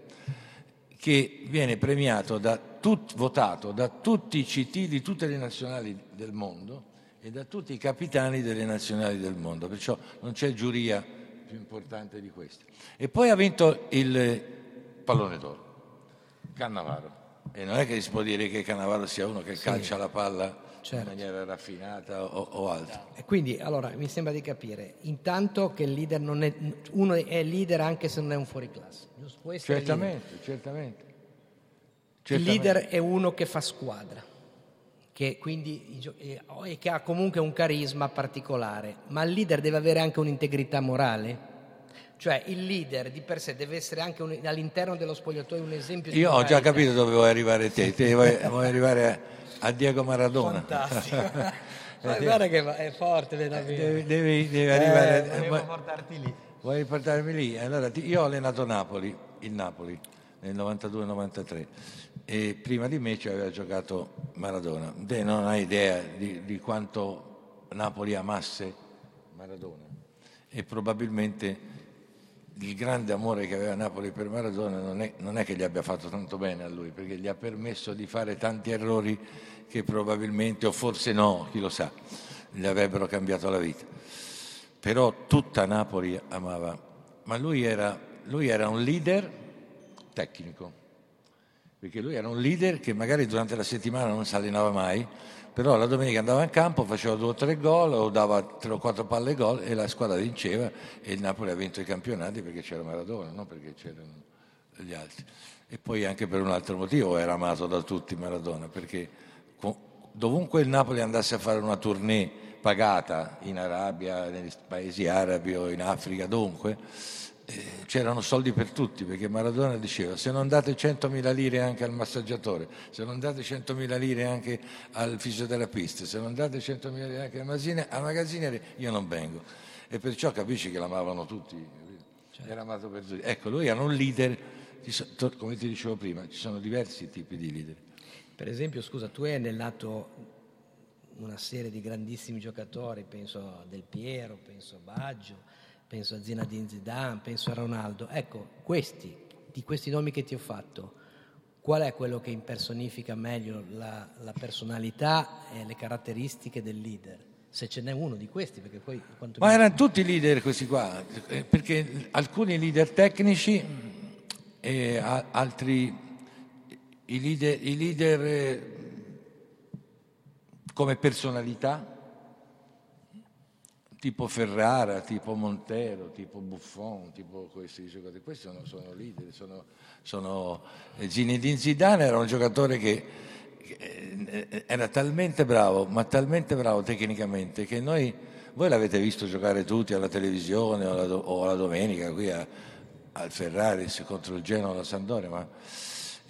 che viene premiato da tut, votato da tutti i CT di tutte le nazionali del mondo e da tutti i capitani delle nazionali del mondo, perciò non c'è giuria più importante di questa. E poi ha vinto il pallone d'oro, Cannavaro. E non è che si può dire che Cannavaro sia uno che sì. calcia la palla certo. in maniera raffinata o, o, altro. E quindi, allora, mi sembra di capire, intanto che il leader non è, uno è leader anche se non è un fuoriclasse. Certamente, certamente, certamente. Il leader è uno che fa squadra, che quindi, e che ha comunque un carisma particolare, ma il leader deve avere anche un'integrità morale? Cioè il leader di per sé deve essere anche un, all'interno dello spogliatoio un esempio di Io ho già capito dove vuoi arrivare te, te vuoi, vuoi arrivare a, a, Diego Maradona. Fantastico. [LAUGHS] [LAUGHS] Ma guarda che è forte, devi, devi, devi arrivare eh, a portarti lì. Vuoi portarmi lì? Allora, io ho allenato Napoli, il Napoli, nel 92-93 e prima di me ci aveva giocato Maradona. Te non hai idea di, di quanto Napoli amasse Maradona. E probabilmente il grande amore che aveva Napoli per Maradona non è, non è, che gli abbia fatto tanto bene a lui, perché gli ha permesso di fare tanti errori che probabilmente, o forse no, chi lo sa, gli avrebbero cambiato la vita. Però tutta Napoli amava, ma lui era, lui era un leader tecnico, perché lui era un leader che magari durante la settimana non si allenava mai, però la domenica andava in campo, faceva due o tre gol o dava tre o quattro palle gol e la squadra vinceva e il Napoli ha vinto i campionati perché c'era Maradona, non perché c'erano gli altri. E poi anche per un altro motivo era amato da tutti Maradona, perché dovunque il Napoli andasse a fare una tournée pagata in Arabia, nei paesi arabi o in Africa, dunque, eh, c'erano soldi per tutti, perché Maradona diceva se non date 100.000 lire anche al massaggiatore, se non date 100.000 lire anche al fisioterapista, se non date 100.000 lire anche al magazziniere, io non vengo. E perciò capisci che l'amavano tutti, cioè. era amato per tutti. Ecco, lui era un leader, come ti dicevo prima, ci sono diversi tipi di leader. Per esempio, scusa, tu hai annellato una serie di grandissimi giocatori, penso a Del Piero, penso a Baggio, penso a Zinedine Zidane, penso a Ronaldo. Ecco, questi, di questi nomi che ti ho fatto, qual è quello che impersonifica meglio la, la personalità e le caratteristiche del leader? Se ce n'è uno di questi, perché poi... Ma erano tutti leader questi qua, eh, perché alcuni leader tecnici e altri i leader, i leader eh, come personalità tipo Ferrara, tipo Montero, tipo Buffon, tipo questi giocatori. Questi sono, sono leader, sono, sono... Eh, Zinedine Zidane era un giocatore che, eh, era talmente bravo, ma talmente bravo tecnicamente che noi, voi l'avete visto giocare tutti alla televisione o alla, o alla domenica qui a, al Ferraris contro il Genoa alla Sandoria, ma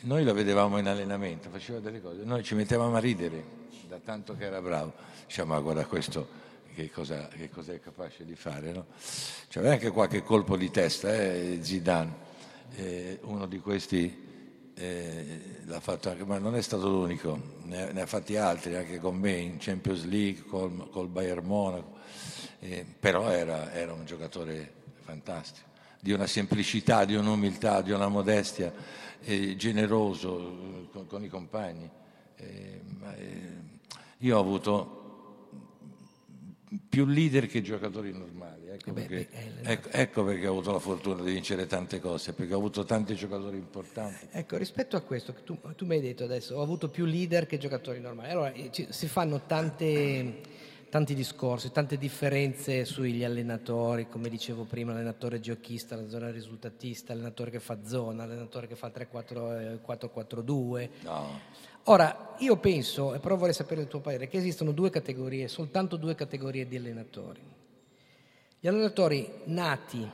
noi lo vedevamo in allenamento, faceva delle cose, noi ci mettevamo a ridere da tanto che era bravo, diciamo, ma guarda questo che cosa, che cosa, è capace di fare. No? C'aveva anche qualche colpo di testa, eh, Zidane, eh, uno di questi eh, l'ha fatto anche, ma non è stato l'unico, ne, ne, ha fatti altri anche con me in Champions League, col, col Bayern Monaco, eh, però era, era, un giocatore fantastico, di una semplicità, di un'umiltà, di una modestia, eh, generoso eh, con, con, i compagni. io ho avuto più leader che giocatori normali. Ecco, eh perché, ecco, ecco, perché, ho avuto la fortuna di vincere tante cose, perché ho avuto tanti giocatori importanti. Ecco, rispetto a questo, tu, tu mi hai detto adesso, ho avuto più leader che giocatori normali. Allora, eh, ci, si fanno tante, tanti discorsi, tante differenze sugli allenatori, come dicevo prima, l'allenatore giochista, l'allenatore risultatista, l'allenatore che fa zona, l'allenatore che fa 3-4-2. Eh, no. Ora, io penso, e però vorrei sapere il tuo parere, che esistono due categorie, soltanto due categorie di allenatori. Gli allenatori nati,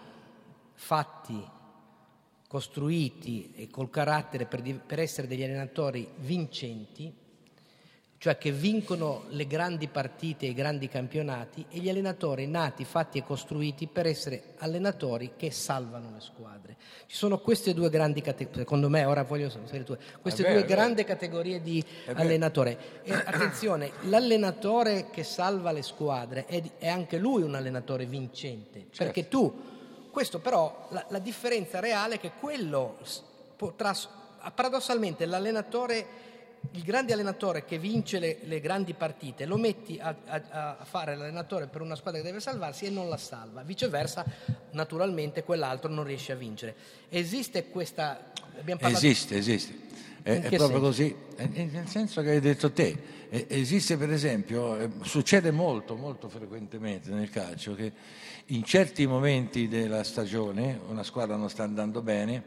fatti, costruiti e col carattere per, per essere degli allenatori vincenti, cioè che vincono le grandi partite e i grandi campionati, e gli allenatori nati, fatti e costruiti per essere allenatori che salvano le squadre. Ci sono queste due grandi categorie, secondo me, ora voglio sapere tu, queste due grandi categorie di allenatore. E [CLEARS THROAT] attenzione, l'allenatore che salva le squadre è, è anche lui un allenatore vincente, certo. perché tu, questo però, la, la differenza reale è che quello potrà, paradossalmente l'allenatore il grande allenatore che vince le, le grandi partite lo metti a, a, a, fare l'allenatore per una squadra che deve salvarsi e non la salva. Viceversa, naturalmente, quell'altro non riesce a vincere. Esiste questa. Esiste, esiste. È, è proprio così, nel senso che hai detto te. Esiste per esempio, eh, succede molto, molto frequentemente nel calcio che in certi momenti della stagione una squadra non sta andando bene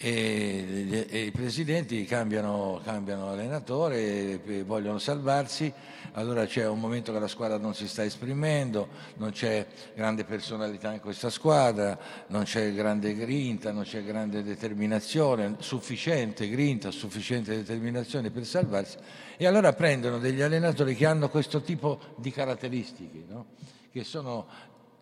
e, e i presidenti cambiano, cambiano allenatore, vogliono salvarsi, allora c'è un momento che la squadra non si sta esprimendo, non c'è grande personalità in questa squadra, non c'è grande grinta, non c'è grande determinazione, sufficiente grinta, sufficiente determinazione per salvarsi e allora prendono degli allenatori che hanno questo tipo di caratteristiche, no? che sono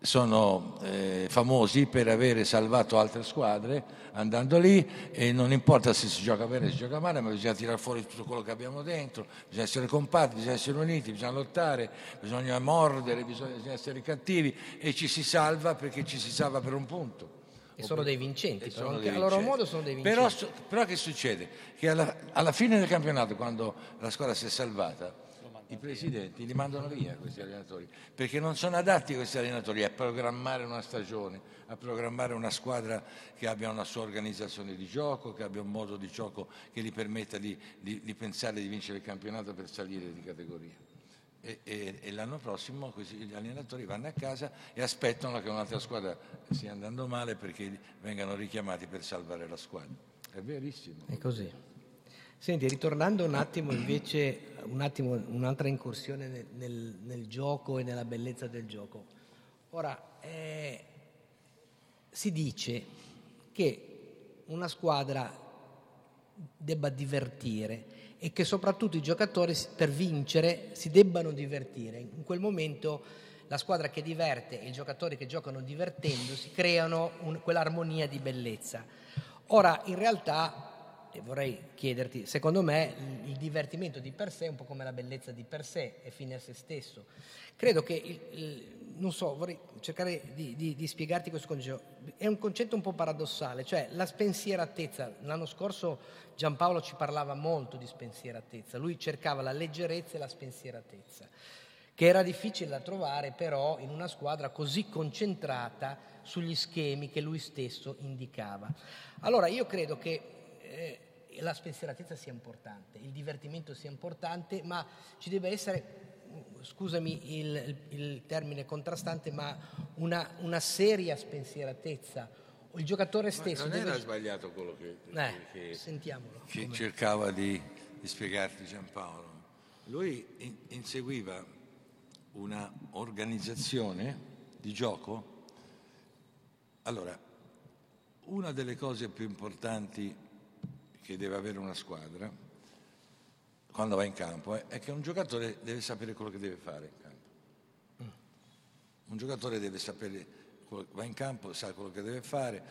sono eh, famosi per avere salvato altre squadre andando lì e non importa se si gioca bene o si gioca male, ma bisogna tirare fuori tutto quello che abbiamo dentro, bisogna essere compatti, bisogna essere uniti, bisogna lottare, bisogna mordere, bisogna, bisogna essere cattivi e ci si salva perché ci si salva per un punto. E sono dei vincenti, però, anche a loro modo sono dei vincenti. Però, però che succede? Che alla, alla fine del campionato, quando la squadra si è salvata, i presidenti li mandano via questi allenatori, perché non sono adatti questi allenatori a programmare una stagione, a programmare una squadra che abbia una sua organizzazione di gioco, che abbia un modo di gioco che gli permetta di, di, di pensare di vincere il campionato per salire di categoria. E, e, e, l'anno prossimo gli allenatori vanno a casa e aspettano che un'altra squadra stia andando male perché vengano richiamati per salvare la squadra. È verissimo. È così. Senti, ritornando un attimo invece un attimo un'altra incursione nel, nel, nel, gioco e nella bellezza del gioco. Ora, eh, si dice che una squadra debba divertire e che soprattutto i giocatori per vincere si debbano divertire. In quel momento la squadra che diverte e i giocatori che giocano divertendosi creano un, quell'armonia di bellezza. Ora, in realtà, e vorrei chiederti, secondo me il, divertimento di per sé è un po' come la bellezza di per sé, è fine a se stesso. Credo che, il, il, non so, vorrei cercare di, di, di, spiegarti questo concetto. È un concetto un po' paradossale, cioè la spensieratezza. L'anno scorso Giampaolo ci parlava molto di spensieratezza, lui cercava la leggerezza e la spensieratezza che era difficile da trovare però in una squadra così concentrata sugli schemi che lui stesso indicava. Allora io credo che eh, la spensieratezza sia importante, il divertimento sia importante, ma ci deve essere scusami il, il, termine contrastante, ma una, una, seria spensieratezza. Il giocatore stesso. Ma non deve... era sbagliato quello che, eh, che, che cercava di, di, spiegarti Giampaolo. Lui in, inseguiva una organizzazione di gioco? Allora, una delle cose più importanti che deve avere una squadra quando va in campo eh, è che un giocatore deve sapere quello che deve fare in campo. Un giocatore deve sapere, va in campo, sa quello che deve fare,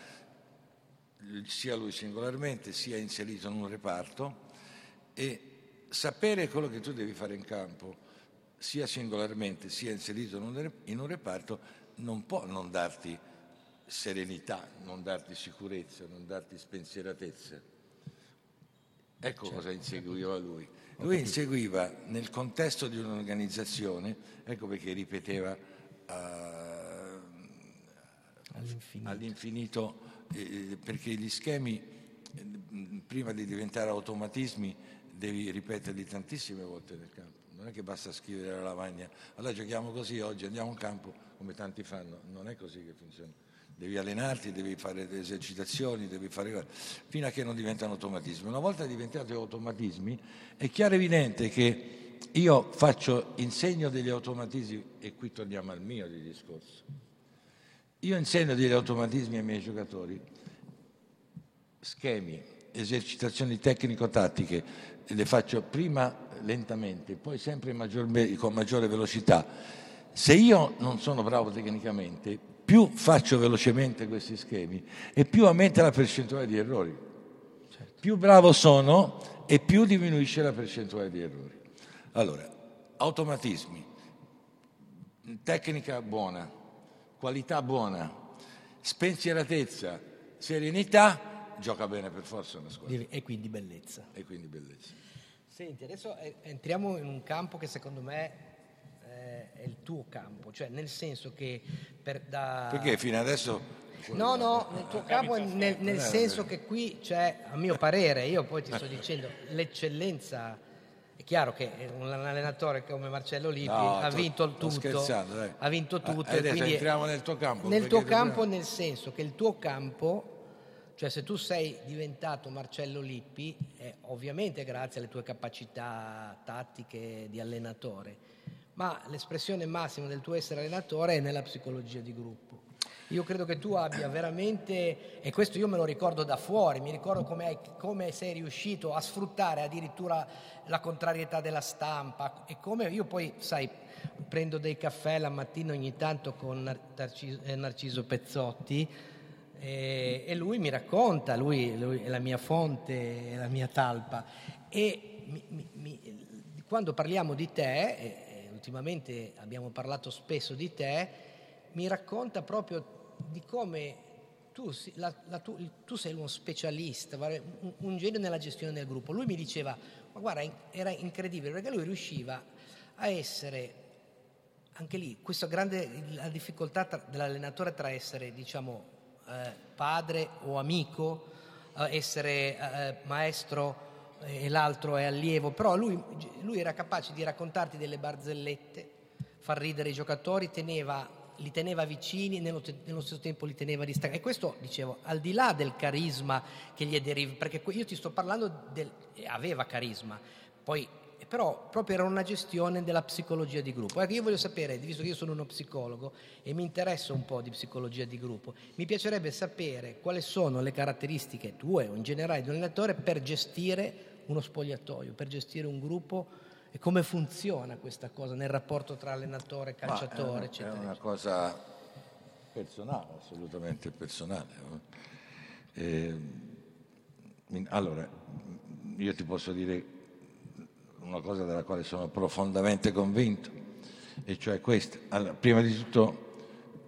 sia lui singolarmente, sia inserito in un reparto e sapere quello che tu devi fare in campo sia singolarmente sia inserito in un reparto, non può non darti serenità, non darti sicurezza, non darti spensieratezza. Ecco certo, cosa inseguiva lui. Lui inseguiva nel contesto di un'organizzazione, ecco perché ripeteva uh, all'infinito, all'infinito eh, perché gli schemi, eh, prima di diventare automatismi, devi ripeterli tantissime volte nel campo. Non è che basta scrivere la lavagna, allora giochiamo così oggi, andiamo in campo come tanti fanno, non è così che funziona. Devi allenarti, devi fare delle esercitazioni, devi fare fino a che non diventano automatismi. Una volta diventati automatismi è chiaro e evidente che io faccio, insegno degli automatismi e qui torniamo al mio di discorso. Io insegno degli automatismi ai miei giocatori, schemi, esercitazioni tecnico-tattiche, le faccio prima lentamente, poi sempre maggior, con maggiore velocità. Se io non sono bravo tecnicamente, più faccio velocemente questi schemi e più aumenta la percentuale di errori. Certo. Più bravo sono e più diminuisce la percentuale di errori. Allora, automatismi, tecnica buona, qualità buona, spensieratezza, serenità, gioca bene per forza una squadra. E quindi bellezza. E quindi bellezza. Senti, adesso eh, entriamo in un campo che secondo me eh, è il tuo campo, cioè nel senso che per da... Perché fino adesso... No, no, nel tuo campo nel, nel senso che qui c'è, a mio parere, io poi ti sto dicendo, l'eccellenza... È chiaro che un allenatore come Marcello Lippi no, ha vinto tutto, ha vinto tutto. Ah, adesso entriamo nel tuo campo. Nel tuo campo nel senso che il tuo campo cioè se tu sei diventato Marcello Lippi, è ovviamente grazie alle tue capacità tattiche di allenatore, ma l'espressione massima del tuo essere allenatore è nella psicologia di gruppo. Io credo che tu abbia veramente, e questo io me lo ricordo da fuori, mi ricordo come, come sei riuscito a sfruttare addirittura la contrarietà della stampa e come io poi, sai, prendo dei caffè la mattina ogni tanto con Narciso, eh, Narciso Pezzotti, e, lui mi racconta, lui, lui, è la mia fonte, è la mia talpa. E mi, mi, quando parliamo di te, e ultimamente abbiamo parlato spesso di te, mi racconta proprio di come tu, la, la, tu, tu sei uno specialista, un, un, genio nella gestione del gruppo. Lui mi diceva, ma guarda, era incredibile perché lui riusciva a essere anche lì, questa grande la difficoltà tra, dell'allenatore tra essere, diciamo, eh, padre o amico, eh, essere eh, maestro e l'altro è allievo, però lui, lui, era capace di raccontarti delle barzellette, far ridere i giocatori, teneva, li teneva vicini, nello, nello, stesso tempo li teneva distanti. E questo, dicevo, al di là del carisma che gli deriva, perché io ti sto parlando del... aveva carisma, poi però proprio era una gestione della psicologia di gruppo. Ecco, io voglio sapere, visto che io sono uno psicologo e mi interessa un po' di psicologia di gruppo, mi piacerebbe sapere quali sono le caratteristiche tue o in generale di un allenatore per gestire uno spogliatoio, per gestire un gruppo e come funziona questa cosa nel rapporto tra allenatore e calciatore, Ma eccetera. È una cosa personale, assolutamente personale. Eh, allora, io ti posso dire una cosa della quale sono profondamente convinto, e cioè questa. Allora, prima di tutto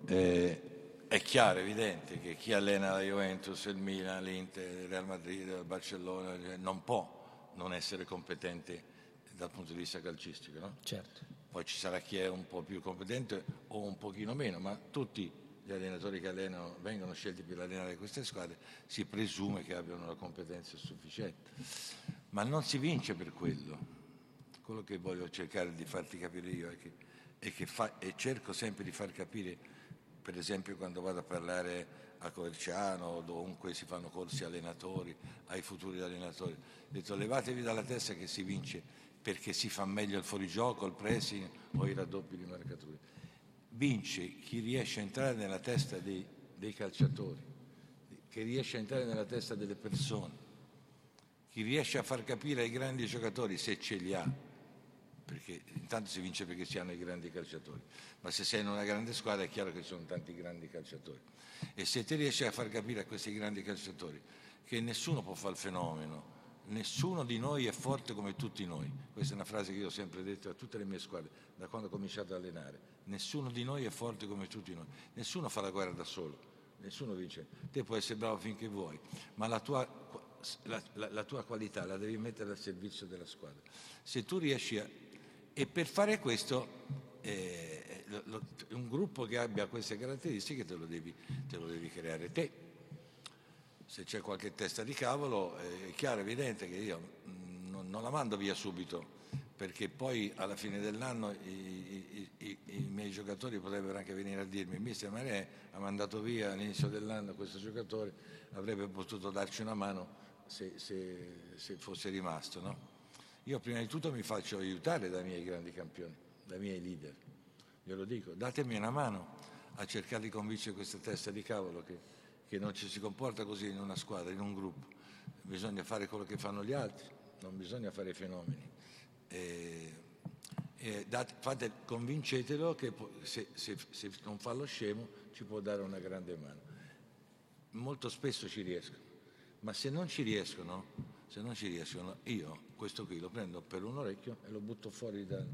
eh, è chiaro, evidente, che chi allena la Juventus, il Milan, l'Inter, il Real Madrid, il Barcellona, non può non essere competente dal punto di vista calcistico. No? Certo. Poi ci sarà chi è un po' più competente o un pochino meno, ma tutti gli allenatori che allenano, vengono scelti per allenare queste squadre, si presume che abbiano una competenza sufficiente. Ma non si vince per quello. Quello che voglio cercare di farti capire io è che, è che fa, e cerco sempre di far capire, per esempio quando vado a parlare a Coverciano dovunque si fanno corsi allenatori, ai futuri allenatori, ho detto levatevi dalla testa che si vince perché si fa meglio il fuorigioco, il pressing o i raddoppi di marcature. Vince chi riesce a entrare nella testa dei, dei calciatori, che riesce a entrare nella testa delle persone, chi riesce a far capire ai grandi giocatori se ce li ha, perché intanto si vince perché si hanno i grandi calciatori, ma se sei in una grande squadra è chiaro che ci sono tanti grandi calciatori. E se ti riesci a far capire a questi grandi calciatori che nessuno può fare il fenomeno, nessuno di noi è forte come tutti noi. Questa è una frase che io ho sempre detto a tutte le mie squadre, da quando ho cominciato ad allenare. Nessuno di noi è forte come tutti noi. Nessuno fa la guerra da solo. Nessuno vince. Te puoi essere bravo finché vuoi, ma la tua, la, la, la tua qualità la devi mettere al servizio della squadra. Se tu riesci a... E per fare questo, eh, lo, un gruppo che abbia queste caratteristiche te lo devi, te lo devi creare te se c'è qualche testa di cavolo è chiaro, evidente che io mm, non, non la mando via subito perché poi alla fine dell'anno i, i, i, i, miei giocatori potrebbero anche venire a dirmi mister Marè ha mandato via all'inizio dell'anno questo giocatore avrebbe potuto darci una mano se, se, se fosse rimasto no? Io prima di tutto mi faccio aiutare dai miei grandi campioni dai miei leader glielo dico datemi una mano a cercare di convincere questa testa di cavolo che che non ci si comporta così in una squadra, in un gruppo. Bisogna fare quello che fanno gli altri, non bisogna fare fenomeni. E, e date, fate, convincetelo che se, se, se non fa lo scemo ci può dare una grande mano. Molto spesso ci riescono, ma se non ci riescono, se non ci riescono, io questo qui lo prendo per un orecchio e lo butto fuori dal,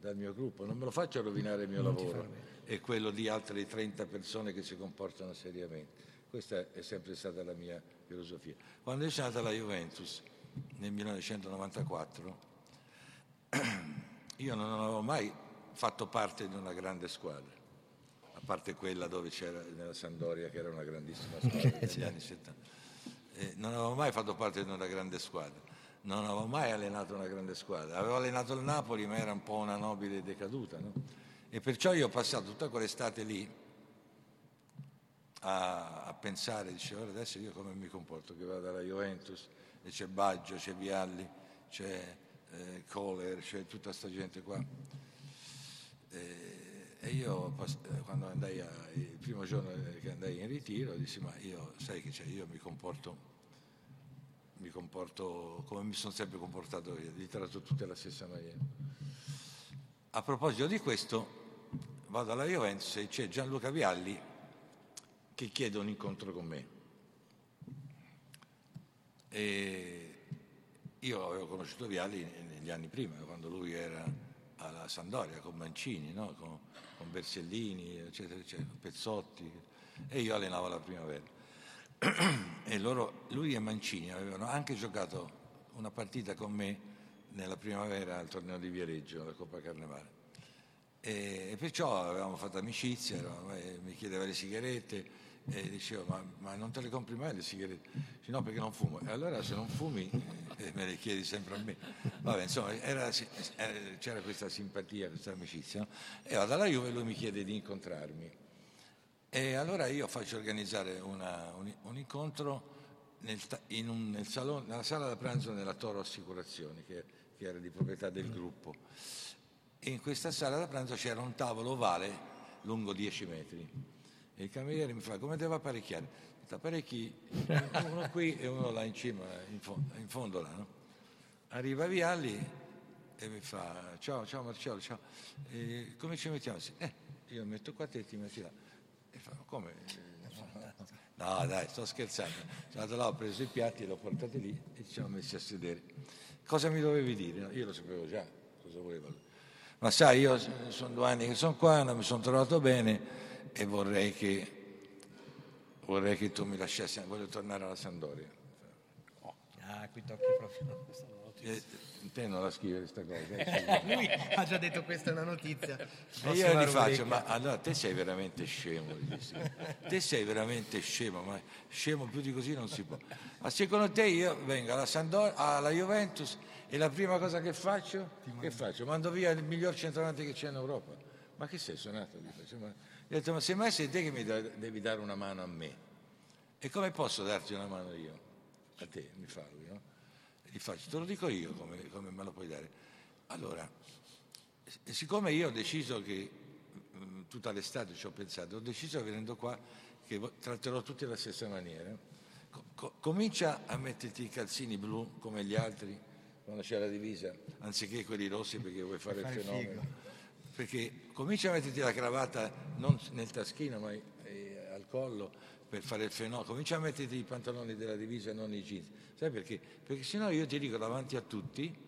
dal mio gruppo, non me lo faccio rovinare il mio non lavoro e quello di altre 30 persone che si comportano seriamente. Questa è sempre stata la mia filosofia. Quando è stata la Juventus nel 1994, [CLEARS THROAT] io non avevo mai fatto parte di una grande squadra, a parte quella dove c'era nella Sandoria, che era una grandissima squadra [LAUGHS] negli anni 70. Eh, non avevo mai fatto parte di una grande squadra, non avevo mai allenato una grande squadra. Avevo allenato il Napoli, ma era un po' una nobile decaduta. No? E perciò io ho passato tutta quell'estate lì a, a pensare, dice ora adesso io come mi comporto, che vado alla Juventus e c'è Baggio, c'è Vialli, c'è eh, Kohler, c'è tutta questa gente qua. E, e io quando andai a, il primo giorno che andai in ritiro dissi ma io sai che c'è, io mi comporto mi comporto come mi sono sempre comportato io, li tratto tutti alla stessa maniera. A proposito di questo, vado alla Juventus e c'è Gianluca Vialli che chiede un incontro con me. E io avevo conosciuto Viali negli anni prima, quando lui era alla Sandoria con Mancini, no? con, con, Bersellini, eccetera, eccetera, Pezzotti, e io allenavo la primavera. E loro, lui e Mancini avevano anche giocato una partita con me nella primavera al torneo di Viareggio, alla Coppa Carnevale. E, e perciò avevamo fatto amicizia, eravamo, mi chiedeva le sigarette, e dicevo, ma, ma, non te le compri mai le sigarette? Dice, no, perché non fumo. E allora se non fumi eh, me le chiedi sempre a me. Vabbè, insomma, era, c'era questa simpatia, questa amicizia. No? E vado alla Juve e lui mi chiede di incontrarmi. E allora io faccio organizzare una, un, un, incontro nel, in un, nel salone, nella sala da pranzo della Toro Assicurazioni, che, che era di proprietà del gruppo. E in questa sala da pranzo c'era un tavolo ovale lungo 10 metri. E il cameriere mi fa, come devo apparecchiare? Apparecchi [LAUGHS] uno qui e uno là in cima, in fondo, in fondo là, no? Arriva Vialli e mi fa, ciao, ciao Marcello, ciao, e come ci mettiamo? Eh, io metto qua te e ti metti là. Come? No, dai, sto scherzando. Sono andato là, ho preso i piatti, li ho portati lì e ci siamo messi a sedere. Cosa mi dovevi dire? Io lo sapevo già, cosa volevo. Ma sai, io sono due anni che sono qua, non mi sono trovato bene e vorrei che, vorrei che tu mi lasciassi, voglio tornare alla Sandoria. Ah, qui tocchi proprio questa notizia. Te non la scrivi questa cosa. [LAUGHS] Lui ha già detto questa è una notizia. E io gli faccio, ma allora te sei veramente scemo, te sei veramente scemo, ma scemo più di così non si può. Ma secondo te io vengo alla, Sandor- alla Juventus e la prima cosa che faccio, che faccio? Mando via il miglior centravanti che c'è in Europa. Ma che sei suonato? Gli, faccio, ma... gli ho detto, ma semmai sei te che mi da- devi dare una mano a me. E come posso darti una mano io? A te, mi fa lui, no? Gli faccio, te lo dico io come, come me lo puoi dare. Allora, siccome io ho deciso che mm, tutta l'estate ci ho pensato, ho deciso venendo qua che tratterò tutti alla stessa maniera. Co- co- comincia a metterti i calzini blu come gli altri quando c'è la divisa, anziché quelli rossi perché vuoi fare il fenomeno. Perché comincia a metterti la cravatta non nel taschino ma eh, al collo per fare il fenomeno, comincia a metterti i pantaloni della divisa e non i jeans. Sai perché? Perché sennò io ti dico davanti a tutti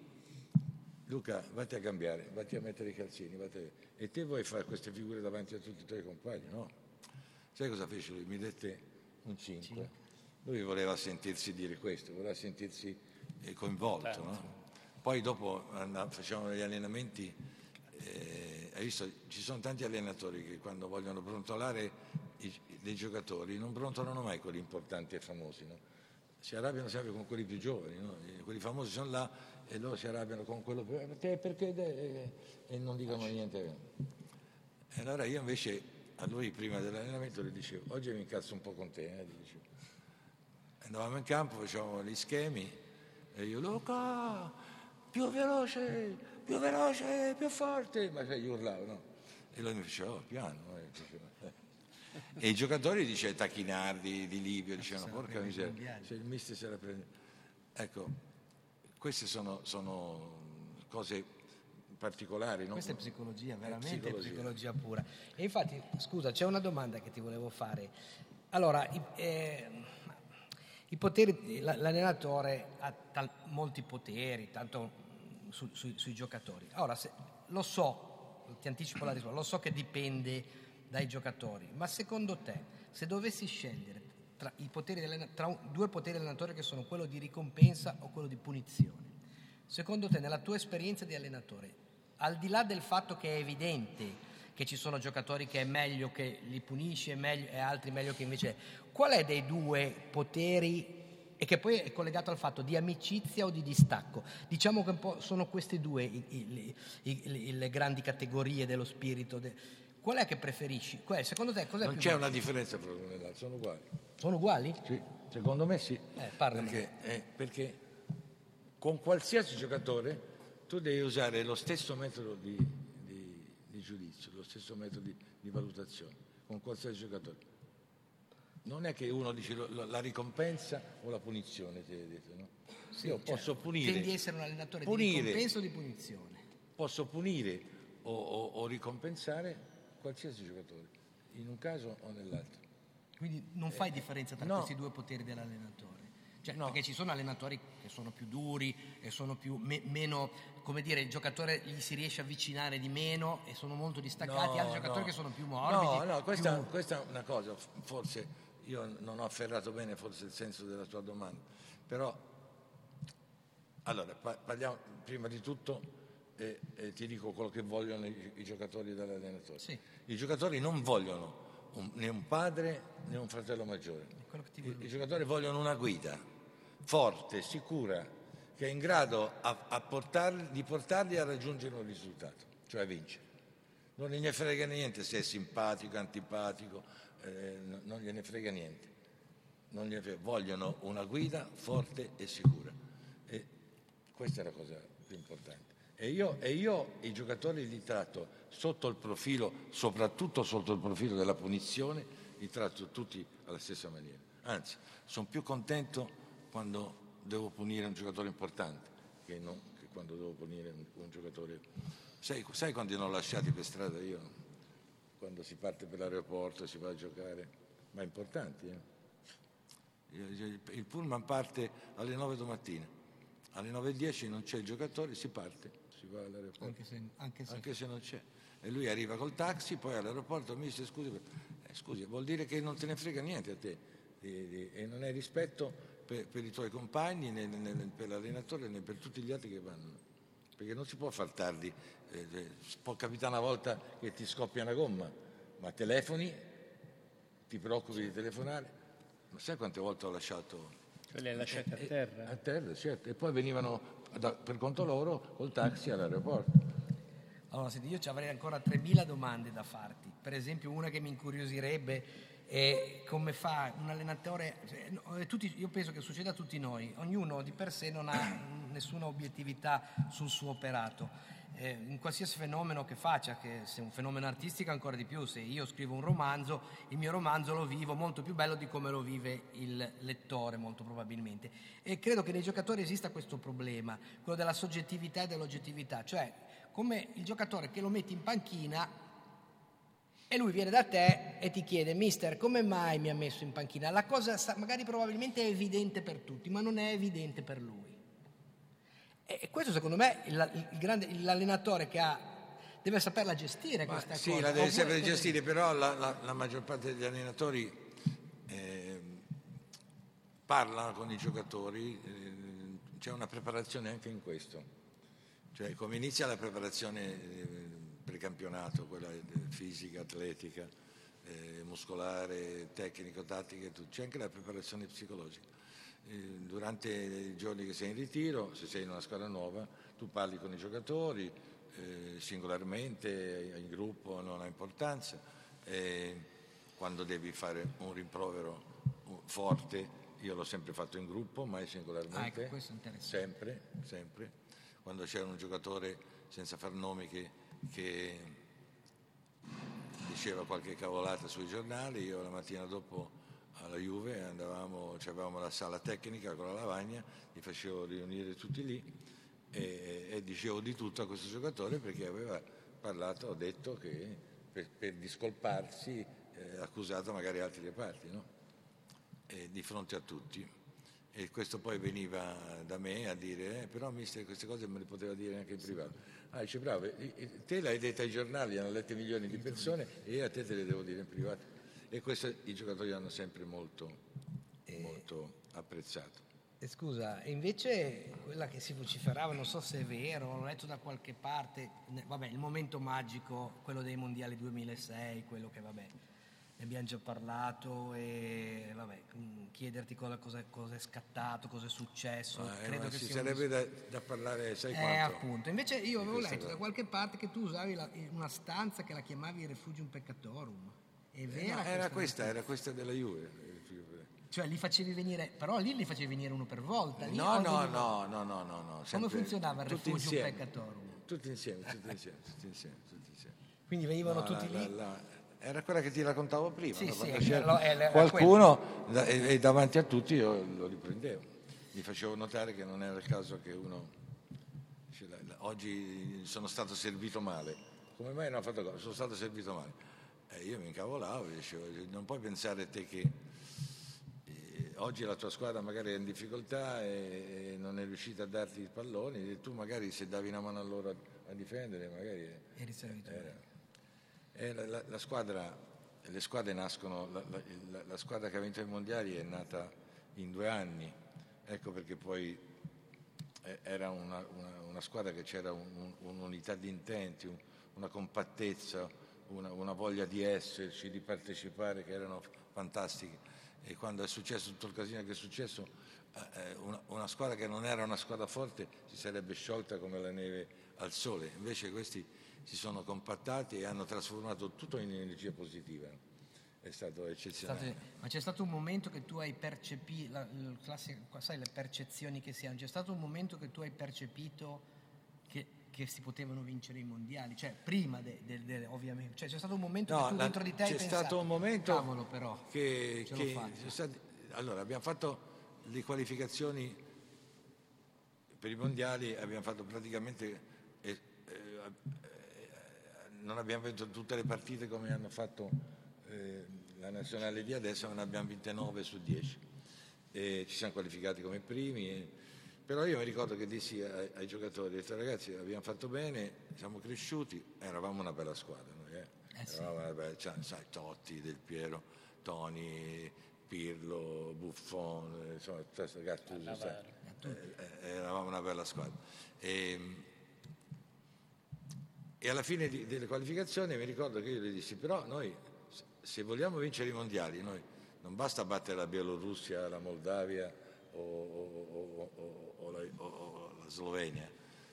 Luca, vatti a cambiare, vatti a mettere i calzini, a- e te vuoi fare queste figure davanti a tutti i tuoi compagni, no? Sai cosa fece lui? Mi dette un 5. Lui voleva sentirsi dire questo, voleva sentirsi eh, coinvolto, no? Poi dopo facevamo degli allenamenti, eh, hai visto, ci sono tanti allenatori che quando vogliono brontolare i- dei giocatori non brontolano mai quelli importanti e famosi, no? si arrabbiano sempre con quelli più giovani, no? Quelli famosi sono là e loro si arrabbiano con quello più perché, perché de- e non dicono niente. E allora io invece a lui prima dell'allenamento gli dicevo, oggi mi incazzo un po' con te, eh. Andavamo in campo, facevamo gli schemi e io, Luca, più veloce, più veloce, più forte, ma sai, gli urlavo, no? E lui mi faceva, oh, piano. eh. [LAUGHS] E i giocatori, dice Tacchinardi, Di Livio, dicevano, porca miseria, se il mister se la prende. Ecco, queste sono, sono cose particolari, no? Questa è psicologia, veramente psicologia. psicologia. pura. E infatti, scusa, c'è una domanda che ti volevo fare. Allora, i, eh, i poteri, la- l'allenatore ha tal- molti poteri, tanto su- su- sui giocatori. Ora, se- lo so, ti anticipo la risposta, lo so che dipende dai giocatori, ma secondo te, se dovessi scegliere tra, poteri tra due poteri dell'allenatore che sono quello di ricompensa o quello di punizione, Secondo te, nella tua esperienza di allenatore, al di là del fatto che è evidente che ci sono giocatori che è meglio che li punisci meglio- e altri meglio che invece... Qual è dei due poteri e che poi è collegato al fatto di amicizia o di distacco? Diciamo che un po' sono queste due i- i- i- i- le grandi categorie dello spirito. de- Qual è che preferisci? Qual è- secondo te cos'è Non più c'è una differenza proprio nell'altro, sono uguali. Sono uguali? Sì, secondo me sì. Eh, perché, eh, perché con qualsiasi giocatore tu devi usare lo stesso metodo di, di- di giudizio, lo stesso metodo di, di valutazione, con qualsiasi giocatore. Non è che uno dice la ricompensa o la punizione, hai detto, no? Io posso punire, Tendi a essere un allenatore di punire. ricompensa o di punizione? posso punire o, o- o ricompensare qualsiasi giocatore, in un caso o nell'altro. Quindi non fai differenza tra no. questi due poteri dell'allenatore. Cioè, No. Perché ci sono allenatori che sono più duri e sono più me- meno, come dire, il giocatore gli si riesce a avvicinare di meno e sono molto distaccati, altri giocatori no. che sono più morbidi. No, no, questa, più- questa è una cosa, forse io non ho afferrato bene forse il senso della tua domanda, però allora pa- parliamo prima di tutto e, e ti dico quello che vogliono i, i giocatori dall'allenatore. Sì. I giocatori non vogliono un- né un padre né un fratello maggiore. I, i giocatori vogliono una guida forte, sicura, che è in grado a- a portarli- di portarli a raggiungere un risultato, cioè a vincere. Non gliene frega niente se è simpatico, antipatico, eh, no- non gliene frega niente. Gliene frega- Vogliono una guida forte e sicura. E questa è la cosa più importante. E io, e io i giocatori li tratto sotto il profilo, soprattutto sotto il profilo della punizione, li tratto tutti alla stessa maniera. Anzi, sono più contento quando devo punire un giocatore importante che, non, che quando devo punire un, un giocatore. Sai, sai quando ne ho lasciati per strada io? Quando si parte per l'aeroporto, si va a giocare, ma importanti. Eh? Il pullman parte alle 9 domattina, alle 9.10 non c'è il giocatore, si parte si va all'aeroporto. Anche se, anche se... Anche se non c'è. E lui arriva col taxi, poi all'aeroporto mi dice scusi, eh, scusi, vuol dire che non te ne frega niente a te di, di, e non hai rispetto per, per i tuoi compagni, né, né, né, per l'allenatore né per tutti gli altri che vanno. Perché non si può far tardi, eh, eh, può capitare una volta che ti scoppia una gomma, ma telefoni, ti preoccupi di telefonare. Ma sai quante volte ho lasciato Cioè le lasciate a terra? a terra, certo. E poi venivano da- per conto loro col taxi all'aeroporto. Allora, senti, io ci avrei ancora 3.000 domande da farti. Per esempio, una che mi incuriosirebbe è come fa un allenatore. cioè, eh, tutti- io penso che succeda a tutti noi. Ognuno di per sé non ha nessuna obiettività sul suo operato. Eh, in qualsiasi fenomeno che faccia, che se è un fenomeno artistico ancora di più, se io scrivo un romanzo, il mio romanzo lo vivo molto più bello di come lo vive il lettore, molto probabilmente. E credo che nei giocatori esista questo problema, quello della soggettività e dell'oggettività, cioè come il giocatore che lo metti in panchina e lui viene da te e ti chiede, mister, come mai mi ha messo in panchina? La cosa sa- magari probabilmente è evidente per tutti, ma non è evidente per lui. E questo secondo me il, il grande- l'allenatore che ha deve saperla gestire Ma questa sì, cosa. la deve cosa- gestire, però la, la- la maggior parte degli allenatori ehm, parlano con i giocatori, ehm, c'è una preparazione anche in questo. Cioè, come inizia la preparazione eh, precampionato, quella fisica, atletica, eh, muscolare, tecnico, tattica, e tutto. c'è anche la preparazione psicologica. Eh, durante i giorni che sei in ritiro, se sei in una squadra nuova, tu parli con i giocatori, eh, singolarmente, in gruppo, non ha importanza. Quando devi fare un rimprovero uh, forte, io l'ho sempre fatto in gruppo, mai singolarmente. Ah, ecco. Sempre, sempre. Quando c'era un giocatore, senza far nomi, che, che diceva qualche cavolata sui giornali, io la mattina dopo alla Juve andavamo, avevamo la sala tecnica con la lavagna, li facevo riunire tutti lì e, e dicevo di tutto a questo giocatore perché aveva parlato, ho detto che per, per discolparsi eh, accusato magari altri reparti, no? Di fronte a tutti. E questo poi veniva da me a dire, eh, però mister queste cose me le poteva dire anche in privato. Ah, dice bravo, te l'hai detta ai giornali, hanno letto milioni di persone e io a te te le devo dire in privato. E questo i giocatori hanno sempre molto, molto apprezzato. E scusa, invece quella che si vociferava, non so se è vero, l'ho letto da qualche parte, vabbè, il momento magico, quello dei mondiali 2006, quello che vabbè, ne abbiamo già parlato e vabbè, mm, chiederti cosa, cosa- cosa è scattato, cosa è successo. Ma, eh, credo che ci sia un sarebbe da, da parlare, sai Eh, quanto? appunto. Invece io avevo letto da qualche parte che tu usavi la- una stanza che la chiamavi Refugium Peccatorum. È Eh, vera? no, era questa era questa della Juve. Cioè li facevi venire, però lì li facevi venire uno per volta. lì No, no, veniva- no, no, no, no, no. Come funzionava il Refugium insieme. Peccatorum? Tutti insieme, tutti insieme, tutti insieme, tutti insieme. Quindi venivano No, tutti la- lì. la- era quella che ti raccontavo prima. Sì, sì, quello- qualcuno da- e, davanti a tutti io lo riprendevo. Gli facevo notare che non era il caso che uno... dice, "La- la- Oggi sono stato servito male. Come mai non ho fatto cosa? Sono stato servito male. E io mi incavolavo dicevo, non puoi pensare a te che eh, oggi la tua squadra magari è in difficoltà e, e non è riuscita a darti i palloni e tu magari se davi una mano a loro a, a difendere magari Eri servito. eh, la, la- la squadra, le squadre nascono, la, la- squadra che ha vinto i mondiali è nata in due anni, ecco perché poi eh, era una, una- una squadra che c'era un- un- un'unità di intenti, un- una compattezza, una, una voglia di esserci, di partecipare che erano fantastiche. E quando è successo tutto il casino che è successo, eh, eh, una, una squadra che non era una squadra forte si sarebbe sciolta come la neve al sole. Invece questi si sono compattati e hanno trasformato tutto in energia positiva. È stato eccezionale. State- ma c'è stato un momento che tu hai percepito, sai le percezioni che si hanno, c'è stato un momento che tu hai percepito che si potevano vincere i mondiali, cioè prima de, de, de, ovviamente, cioè, c'è stato un momento No, che tu la- dentro di te hai c'è pensato, stato un momento cavolo però, che, che stati- allora abbiamo fatto le qualificazioni per i mondiali, abbiamo fatto praticamente eh, eh, non abbiamo vinto tutte le partite come hanno fatto eh, la nazionale di adesso, ma ne abbiamo vinte 9 su 10. E ci siamo qualificati come primi. e- però io mi ricordo che dissi ai, ai giocatori, detto, ragazzi abbiamo fatto bene, siamo cresciuti, eravamo una bella squadra noi, eh. Eh sì. Eravamo una bella- cioè, sai, Totti, Del Piero, Toni, Pirlo, Buffon, eh, insomma, Gattuso, sai. Eh, eh, eravamo una bella squadra. E, e alla fine di- delle qualificazioni mi ricordo che io gli dissi, però noi se- vogliamo vincere i mondiali, noi non basta battere la Bielorussia, la Moldavia o, o- o- la, o- la Slovenia,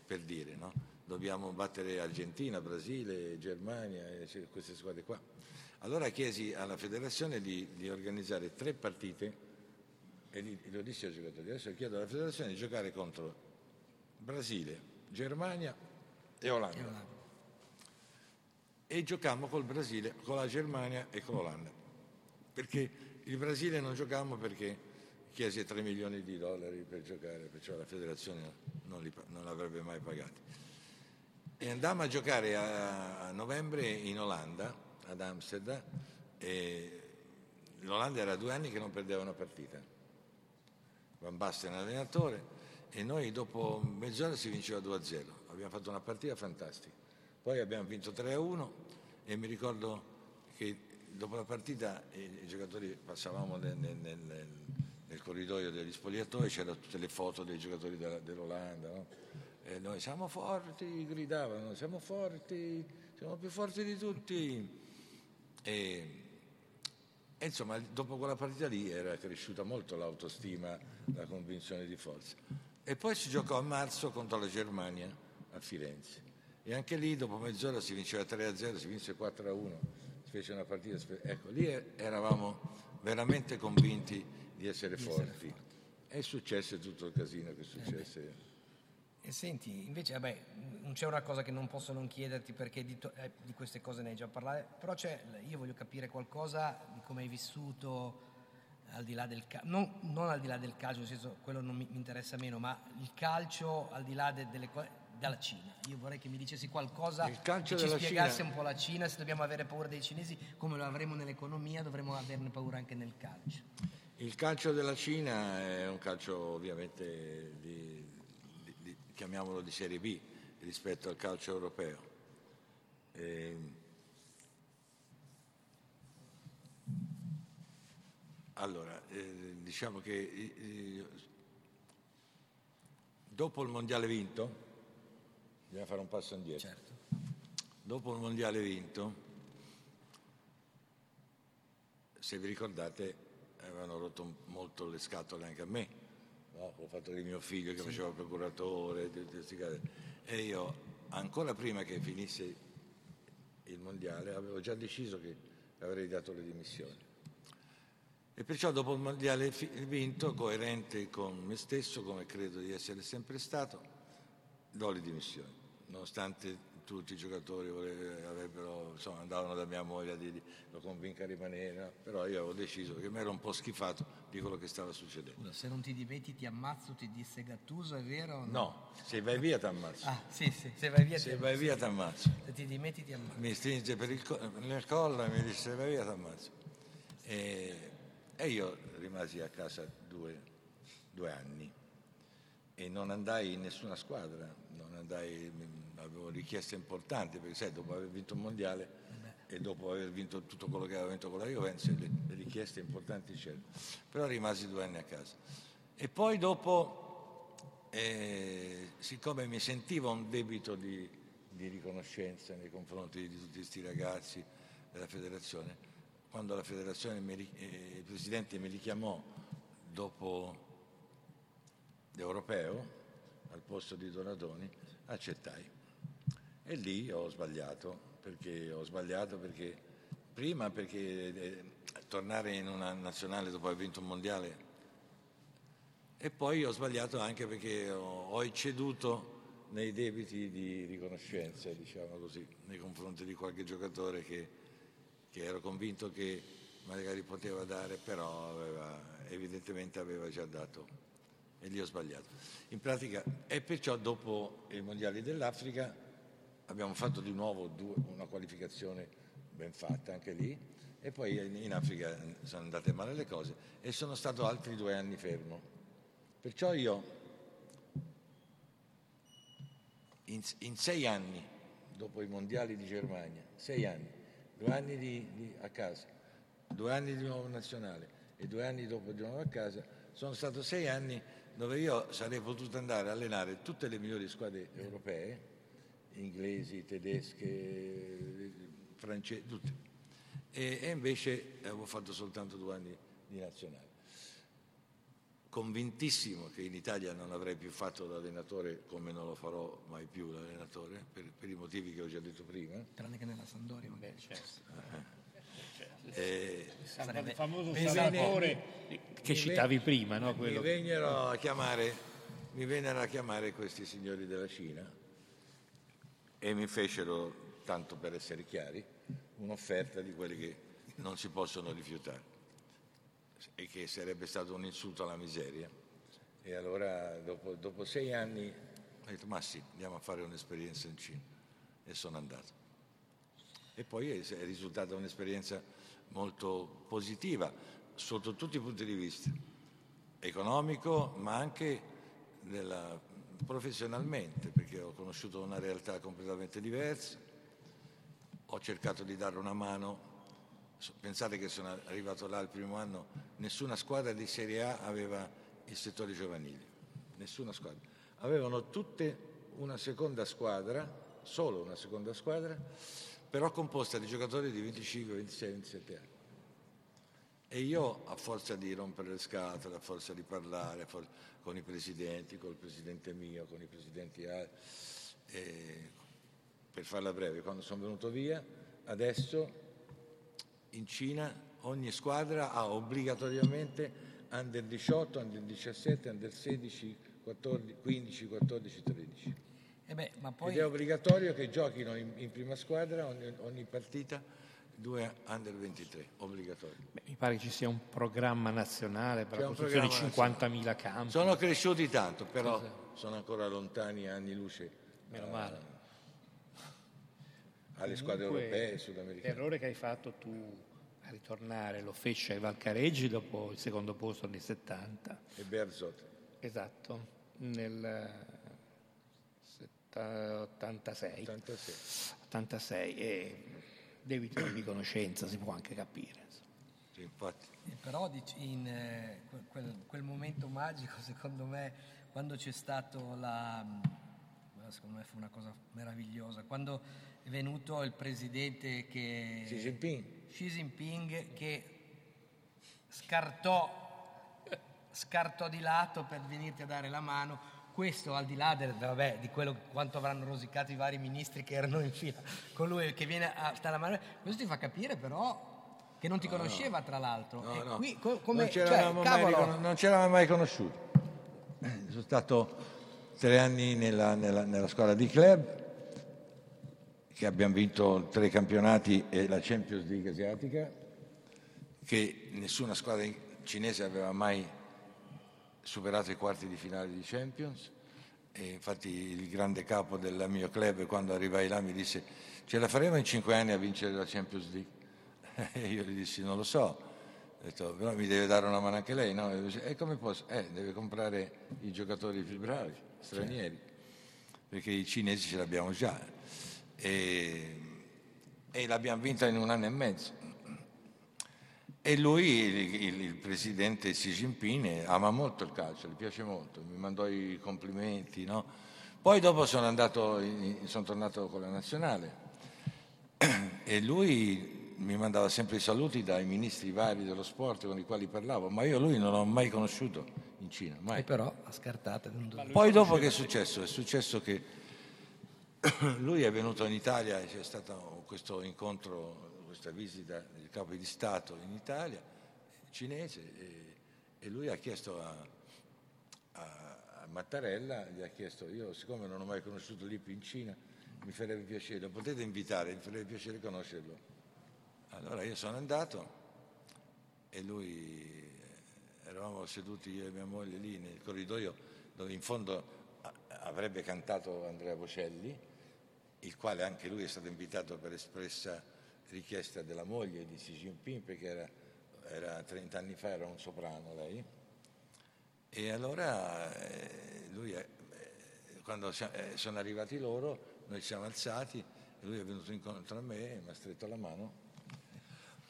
per dire, no? Dobbiamo battere Argentina, Brasile, Germania, queste squadre qua. Allora chiesi alla federazione di, di organizzare tre partite e lo dissi ai giocatori, adesso chiedo alla federazione di giocare contro Brasile, Germania e Olanda e giocammo col Brasile, con la Germania e con l'Olanda. Perché il Brasile non giocammo perché chiese 3 milioni di dollari per giocare, perciò la federazione non, li, non l'avrebbe mai pagati. E andammo a giocare a novembre in Olanda, ad Amsterdam, e l'Olanda era due anni che non perdeva una partita. Van Basten allenatore e noi dopo mezz'ora si vinceva 2-0. Abbiamo fatto una partita fantastica. Poi abbiamo vinto 3-1 e mi ricordo che dopo la partita i, giocatori passavamo nel, nel- nel- nel corridoio degli spogliatoi, c'erano tutte le foto dei giocatori della- dell'Olanda. no? E noi siamo forti, gridavano, siamo forti, siamo più forti di tutti. E, e insomma, dopo quella partita lì era cresciuta molto l'autostima, la convinzione di forza. E poi si giocò a marzo contro la Germania a Firenze. E anche lì dopo mezz'ora si vinceva 3-0, si vinse 4-1, si fece una partita. Ecco, lì eravamo veramente convinti di essere forti. E successe tutto il casino che successe. E senti, invece, vabbè, non c'è una cosa che non posso non chiederti perché di, to- eh, di queste cose ne hai già parlato, però c'è, io voglio capire qualcosa di come hai vissuto al di là del calcio, non, non al di là del calcio, nel senso quello non mi, mi interessa meno, ma il calcio al di là de- delle cose dalla Cina. Io vorrei che mi dicessi qualcosa che ci spiegasse Cina- un po' la Cina, se dobbiamo avere paura dei cinesi, come lo avremo nell'economia, dovremmo averne paura anche nel calcio. Il calcio della Cina è un calcio ovviamente di, di- di- chiamiamolo di serie B rispetto al calcio europeo. Ehm, allora, eh, diciamo che eh, eh, dopo il mondiale vinto, bisogna fare un passo indietro. Certo. Dopo il mondiale vinto, se vi ricordate, avevano rotto molto le scatole anche a me. No? Ho fatto di mio figlio che faceva il procuratore, e io ancora prima che finisse il mondiale avevo già deciso che avrei dato le dimissioni. E perciò dopo il mondiale vinto, coerente con me stesso, come credo di essere sempre stato, do le dimissioni, nonostante tutti i giocatori avrebbero, insomma, andavano da mia moglie a dirgli lo convinca a rimanere, no? però io avevo deciso che mi ero un po' schifato di quello che stava succedendo. Se non ti dimetti ti ammazzo, ti disse Gattuso, è vero? o No, se vai via ti ammazzo. Ah, sì, sì, se vai via Se ti vai via ti ammazzo. Se ti dimetti ti ammazzo. Mi stringe per il co- nel collo e mi dice se vai via ti ammazzo. E, e io rimasi a casa due, due anni e non andai in nessuna squadra, non andai, avevo richieste importanti perché sai, dopo aver vinto il mondiale e dopo aver vinto tutto quello che aveva vinto con la Juventus, le, le richieste importanti c'erano. Però rimasi due anni a casa. E poi dopo, eh, siccome mi sentivo un debito di, di riconoscenza nei confronti di tutti questi ragazzi della federazione, quando la federazione, mi eh, il presidente mi richiamò dopo l'europeo al posto di Donadoni, accettai. E lì ho sbagliato, perché ho sbagliato perché prima perché eh, tornare in una nazionale dopo aver vinto un mondiale e poi ho sbagliato anche perché ho, ho ecceduto nei debiti di riconoscenza, diciamo così, nei confronti di qualche giocatore che, che ero convinto che magari poteva dare, però aveva, evidentemente aveva già dato e lì ho sbagliato. In pratica, e perciò dopo i mondiali dell'Africa abbiamo fatto di nuovo due, una qualificazione ben fatta anche lì e poi in Africa sono andate male le cose e sono stato altri due anni fermo. Perciò io in, in sei anni, dopo i mondiali di Germania, sei anni, due anni di, di, a casa, due anni di nuovo nazionale e due anni dopo di nuovo a casa, sono stato sei anni dove io sarei potuto andare a allenare tutte le migliori squadre europee, inglesi, tedesche, francesi, tutte. E, e invece avevo fatto soltanto due anni di nazionale convintissimo che in Italia non avrei più fatto l'allenatore come non lo farò mai più l'allenatore per, per i motivi che ho già detto prima. Tranne che nella Sandoria, magari. certo. Eh. Il famoso mi Salvatore che citavi prima, no? Mi vennero, a chiamare, mi vennero a chiamare questi signori della Cina e mi fecero, tanto per essere chiari, un'offerta di quelle che non si possono rifiutare e che sarebbe stato un insulto alla miseria. E allora dopo, dopo sei anni ho detto ma sì, andiamo a fare un'esperienza in Cina e sono andato. E poi è risultata un'esperienza molto positiva sotto tutti i punti di vista, economico ma anche della, professionalmente, perché ho conosciuto una realtà completamente diversa, ho cercato di dare una mano Pensate che sono arrivato là il primo anno, nessuna squadra di Serie A aveva il settore giovanile, nessuna squadra. Avevano tutte una seconda squadra, solo una seconda squadra, però composta di giocatori di 25, 26, 27 anni. E io, a forza di rompere le scatole, a forza di parlare forza, con i presidenti, col presidente mio, con i presidenti altri, eh, per farla breve, quando sono venuto via, adesso in Cina ogni squadra ha obbligatoriamente under 18, under 17, under 16, 14, 15, 14, 13. Eh beh, poi... Ed è obbligatorio che giochino in, in prima squadra ogni, ogni, partita due under 23, obbligatorio. Beh, mi pare che ci sia un programma nazionale per C'è la costruzione di 50.000 campi. Sono cresciuti tanto, però sono ancora lontani anni luce. Meno male. alle squadre europee e sudamericane. L'errore che hai fatto tu a ritornare lo fece ai Valcareggi dopo il secondo posto nel 70. E Berzot. Esatto, nel 86. 86. 86 e debito di riconoscenza si può anche capire. Sì, infatti. E però in eh, quel, quel, momento magico, [LAUGHS] secondo me, quando c'è stato la... secondo me fu una cosa meravigliosa, quando è venuto il presidente che... Xi Jinping. Xi Jinping che scartò, scartò di lato per venirti a dare la mano. Questo al di là del, vabbè, di quello quanto avranno rosicato i vari ministri che erano in fila con lui che viene a stare la mano, questo ti fa capire però che non ti no, conosceva no. tra l'altro. No, no. Qui, co- come, non, c'eravamo cioè, mai, non c'eravamo mai conosciuti. [CLEARS THROAT] Sono stato tre anni nella, nella, nella scuola di club che abbiamo vinto tre campionati e la Champions League asiatica, che nessuna squadra cinese aveva mai superato i quarti di finale di Champions. E infatti il grande capo del mio club quando arrivai là mi disse ce la faremo in cinque anni a vincere la Champions League? [LAUGHS] E io gli dissi non lo so, ho detto, però mi deve dare una mano anche lei, no? E come posso? Eh, deve comprare i giocatori più bravi, stranieri, perché i cinesi ce l'abbiamo già e, e l'abbiamo vinta in un anno e mezzo. E lui, il, il, presidente Xi Jinping, ama molto il calcio, gli piace molto, mi mandò i complimenti. No? Poi dopo sono, andato, sono tornato con la nazionale e lui mi mandava sempre i saluti dai ministri vari dello sport con i quali parlavo, ma io lui non l'ho mai conosciuto in Cina. Mai. E però a scartate. Poi dopo che è successo? È successo che [COUGHS] lui è venuto in Italia, c'è stato questo incontro, questa visita del capo di Stato in Italia, cinese, e, e lui ha chiesto a, a, Mattarella gli ha chiesto, io siccome non ho mai conosciuto Lippi in Cina, mi farebbe piacere, lo potete invitare, mi farebbe piacere conoscerlo. Allora io sono andato e lui, eh, eravamo seduti io e mia moglie lì nel corridoio dove in fondo avrebbe cantato Andrea Bocelli, il quale anche lui è stato invitato per espressa richiesta della moglie di Xi Jinping perché era, era 30 anni fa, era un soprano lei. E allora eh, lui, eh, quando eh, sono arrivati loro, noi siamo alzati, lui è venuto incontro a me e mi ha stretto la mano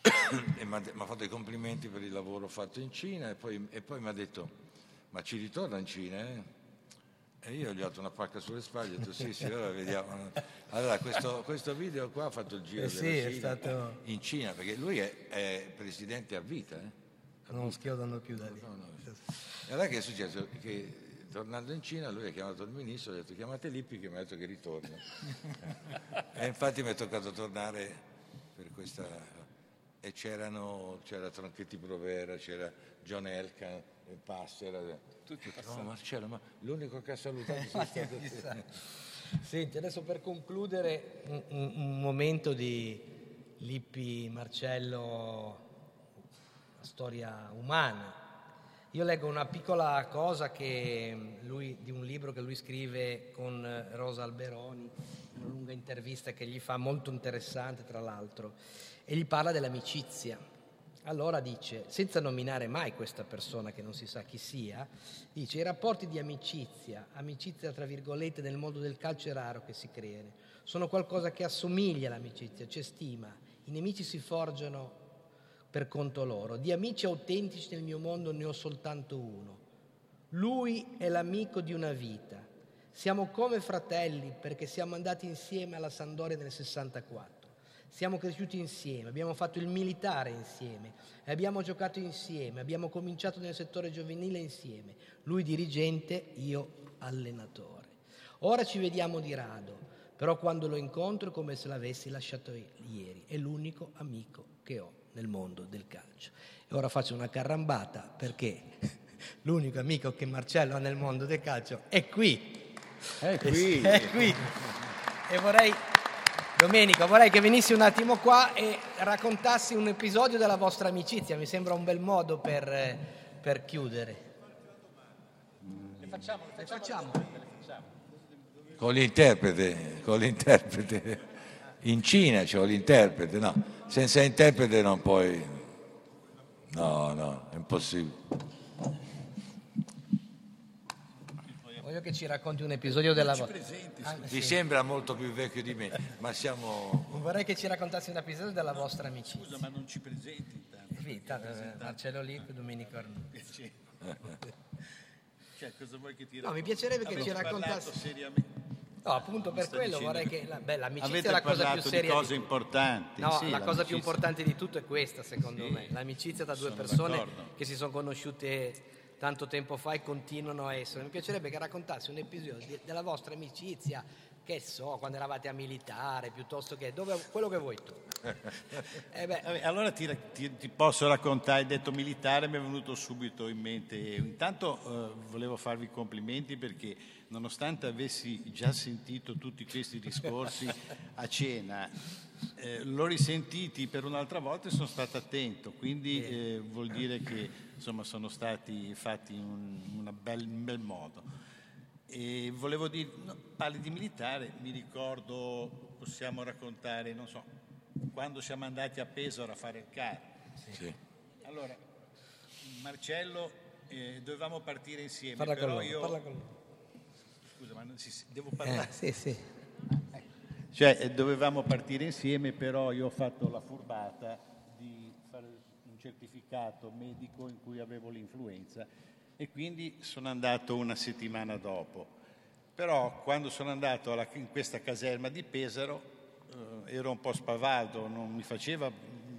[COUGHS] e mi ha fatto i complimenti per il lavoro fatto in Cina e poi, e poi mi ha detto, ma ci ritorna in Cina? Eh? E io gli ho dato una pacca sulle spalle e ho detto sì, sì, allora vediamo. Allora questo, questo video qua ha fatto il giro eh sì, della Cina, stato... in Cina, perché lui è, è presidente a vita. Eh? Non schiodano più da lì. No, no. E allora che è successo? Che tornando in Cina lui ha chiamato il ministro ha detto chiamate Lippi che mi ha detto che ritorna. [LAUGHS] e infatti mi è toccato tornare per questa... E c'erano, c'era Tronchetti Provera, c'era John Elkan, Passera tutti no, Marcello, ma l'unico che ha salutato [LAUGHS] è stato te. Senti, adesso per concludere un, un, un momento di Lippi Marcello, storia umana. Io leggo una piccola cosa lui, di un libro che lui scrive con Rosa Alberoni, una lunga intervista che gli fa molto interessante tra l'altro, e gli parla dell'amicizia allora dice, senza nominare mai questa persona che non si sa chi sia, dice i rapporti di amicizia, amicizia tra virgolette nel mondo del calcio è raro che si creino, sono qualcosa che assomiglia all'amicizia, c'è stima, i nemici si forgiano per conto loro, di amici autentici nel mio mondo ne ho soltanto uno, lui è l'amico di una vita, siamo come fratelli perché siamo andati insieme alla Sandoria nel 64. Siamo cresciuti insieme, abbiamo fatto il militare insieme, abbiamo giocato insieme, abbiamo cominciato nel settore giovanile insieme, lui dirigente, io allenatore. Ora ci vediamo di rado, però quando lo incontro è come se l'avessi lasciato ieri, è l'unico amico che ho nel mondo del calcio. E ora faccio una carrambata perché [LAUGHS] l'unico amico che Marcello ha nel mondo del calcio è qui. È qui. [LAUGHS] È qui. E vorrei Domenico, vorrei che venissi un attimo qua e raccontassi un episodio della vostra amicizia, mi sembra un bel modo per, per chiudere. Le facciamo, le facciamo. Con l'interprete, con l'interprete. In Cina c'è l'interprete, no, senza interprete non puoi... No, no, è impossibile. Voglio che ci racconti un episodio della vostra. Ah, sì. sembra molto più vecchio di me, ma siamo. Vorrei che ci raccontassi un episodio della vostra amicizia. Scusa, ma non ci presenti intanto. Sì, tanto, eh, Marcello Lic, Domenico Arnucci. Cioè, cosa vuoi che ti No, mi piacerebbe che ci raccontassi. seriamente. No, appunto per quello vorrei che la, beh, l'amicizia Avete è la cosa più seria di cose di importanti. No, sì, la cosa più importante di tutto è questa, secondo sì, me. L'amicizia tra due persone d'accordo. che si sono conosciute tanto tempo fa e continuano a essere. Mi piacerebbe che raccontassi un episodio della vostra amicizia, che so, quando eravate a militare, piuttosto che dove, quello che vuoi tu. [LAUGHS] eh Vabbè, allora ti, ti, ti, posso raccontare, hai detto militare, mi è venuto subito in mente. Intanto eh, volevo farvi i complimenti perché nonostante avessi già sentito tutti questi discorsi [LAUGHS] a cena, eh, l'ho risentiti per un'altra volta e sono stato attento, quindi eh, vuol dire che insomma, sono stati fatti in un, un bel modo. E volevo dire, no, parli di militare, mi ricordo, possiamo raccontare, non so, quando siamo andati a Pesaro a fare il CAR. Sì. Allora, Marcello, eh, dovevamo partire insieme, parla però con lui, io... Parla con lui. Scusa, ma non si, devo parlare? Eh, sì, sì. Cioè, eh, dovevamo partire insieme, però io ho fatto la furbata certificato medico in cui avevo l'influenza e quindi sono andato una settimana dopo. Però quando sono andato alla, in questa caserma di Pesaro eh, ero un po' spavaldo, non mi faceva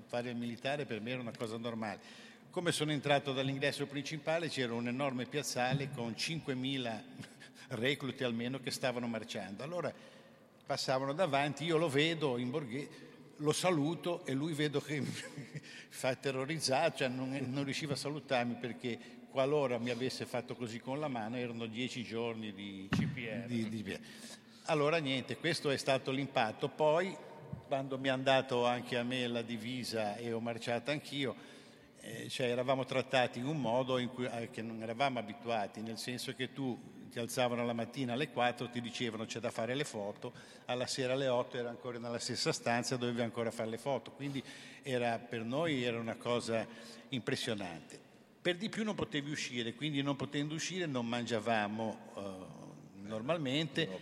fare il militare, per me era una cosa normale. Come sono entrato dall'ingresso principale c'era un enorme piazzale con 5.000 [LAUGHS] recluti almeno che stavano marciando. Allora passavano davanti, io lo vedo in borghese lo saluto e lui vedo che [LAUGHS] fa terrorizzato, cioè non, non, riusciva a salutarmi perché qualora mi avesse fatto così con la mano erano dieci giorni di CPR. Di, di... Allora niente, questo è stato l'impatto. Poi quando mi hanno dato anche a me la divisa e ho marciato anch'io, eh, cioè eravamo trattati in un modo in cui, eh, che non eravamo abituati, nel senso che tu ti alzavano la mattina alle 4, ti dicevano c'è da fare le foto, alla sera alle 8 era ancora nella stessa stanza, dovevi ancora fare le foto, quindi era, per noi era una cosa impressionante. Per di più non potevi uscire, quindi non potendo uscire non mangiavamo uh, normalmente,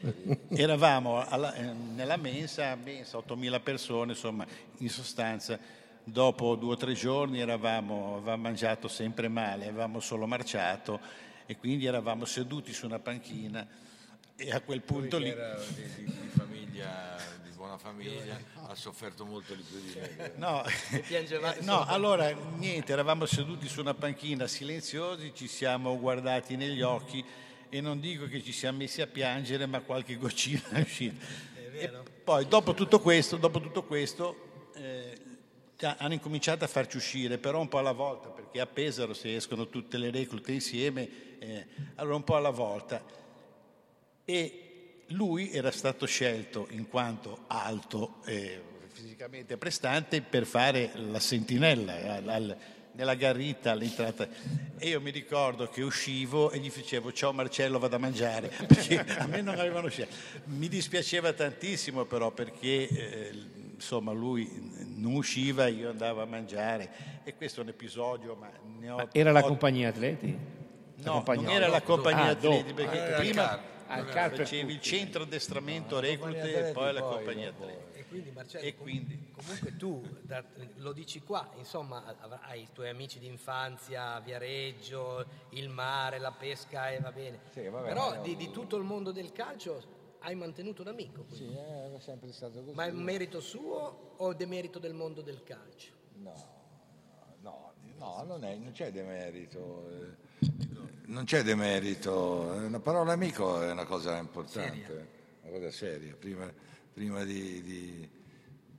eravamo alla, eh, nella mensa, mensa 8.000 persone, insomma in sostanza dopo due o tre giorni eravamo, avevamo mangiato sempre male, avevamo solo marciato e quindi eravamo seduti su una panchina e a quel punto lì... Era di, di, famiglia, buona famiglia, ha sofferto molto di più di me. No, eh, no, allora niente, eravamo seduti su una panchina silenziosi, ci siamo guardati negli occhi e non dico che ci siamo messi a piangere, ma qualche goccina è uscita. È poi dopo tutto questo, dopo tutto questo eh, hanno incominciato a farci uscire, però un po' alla volta, perché a Pesaro se escono tutte le reclute insieme, eh, allora un po' alla volta. E lui era stato scelto in quanto alto e fisicamente prestante per fare la sentinella al, al, nella garrita all'entrata. E io mi ricordo che uscivo e gli facevo ciao Marcello vado a mangiare, [LAUGHS] perché a me non avevano scelto. Mi dispiaceva tantissimo però perché... Eh, insomma lui non usciva, io andavo a mangiare e questo è un episodio, ma ne ho... Ma era la compagnia atleti? La no, non era la compagnia ah, atleti, perché ah, prima al facevi il centro addestramento reclute e poi la compagnia atleti. E quindi Marcello, e quindi... comunque tu da, lo dici qua, insomma hai i tuoi amici d'infanzia, Viareggio, il mare, la pesca e va bene, sì, vabbè, però di, di tutto il mondo del calcio hai mantenuto un amico. Quindi. Sì, è sempre stato così. Ma è un merito suo o demerito del mondo del calcio? No, no, no non, è, non c'è demerito. Non c'è demerito. Una parola amico è una cosa importante, seria. una cosa seria. Prima, prima di, di,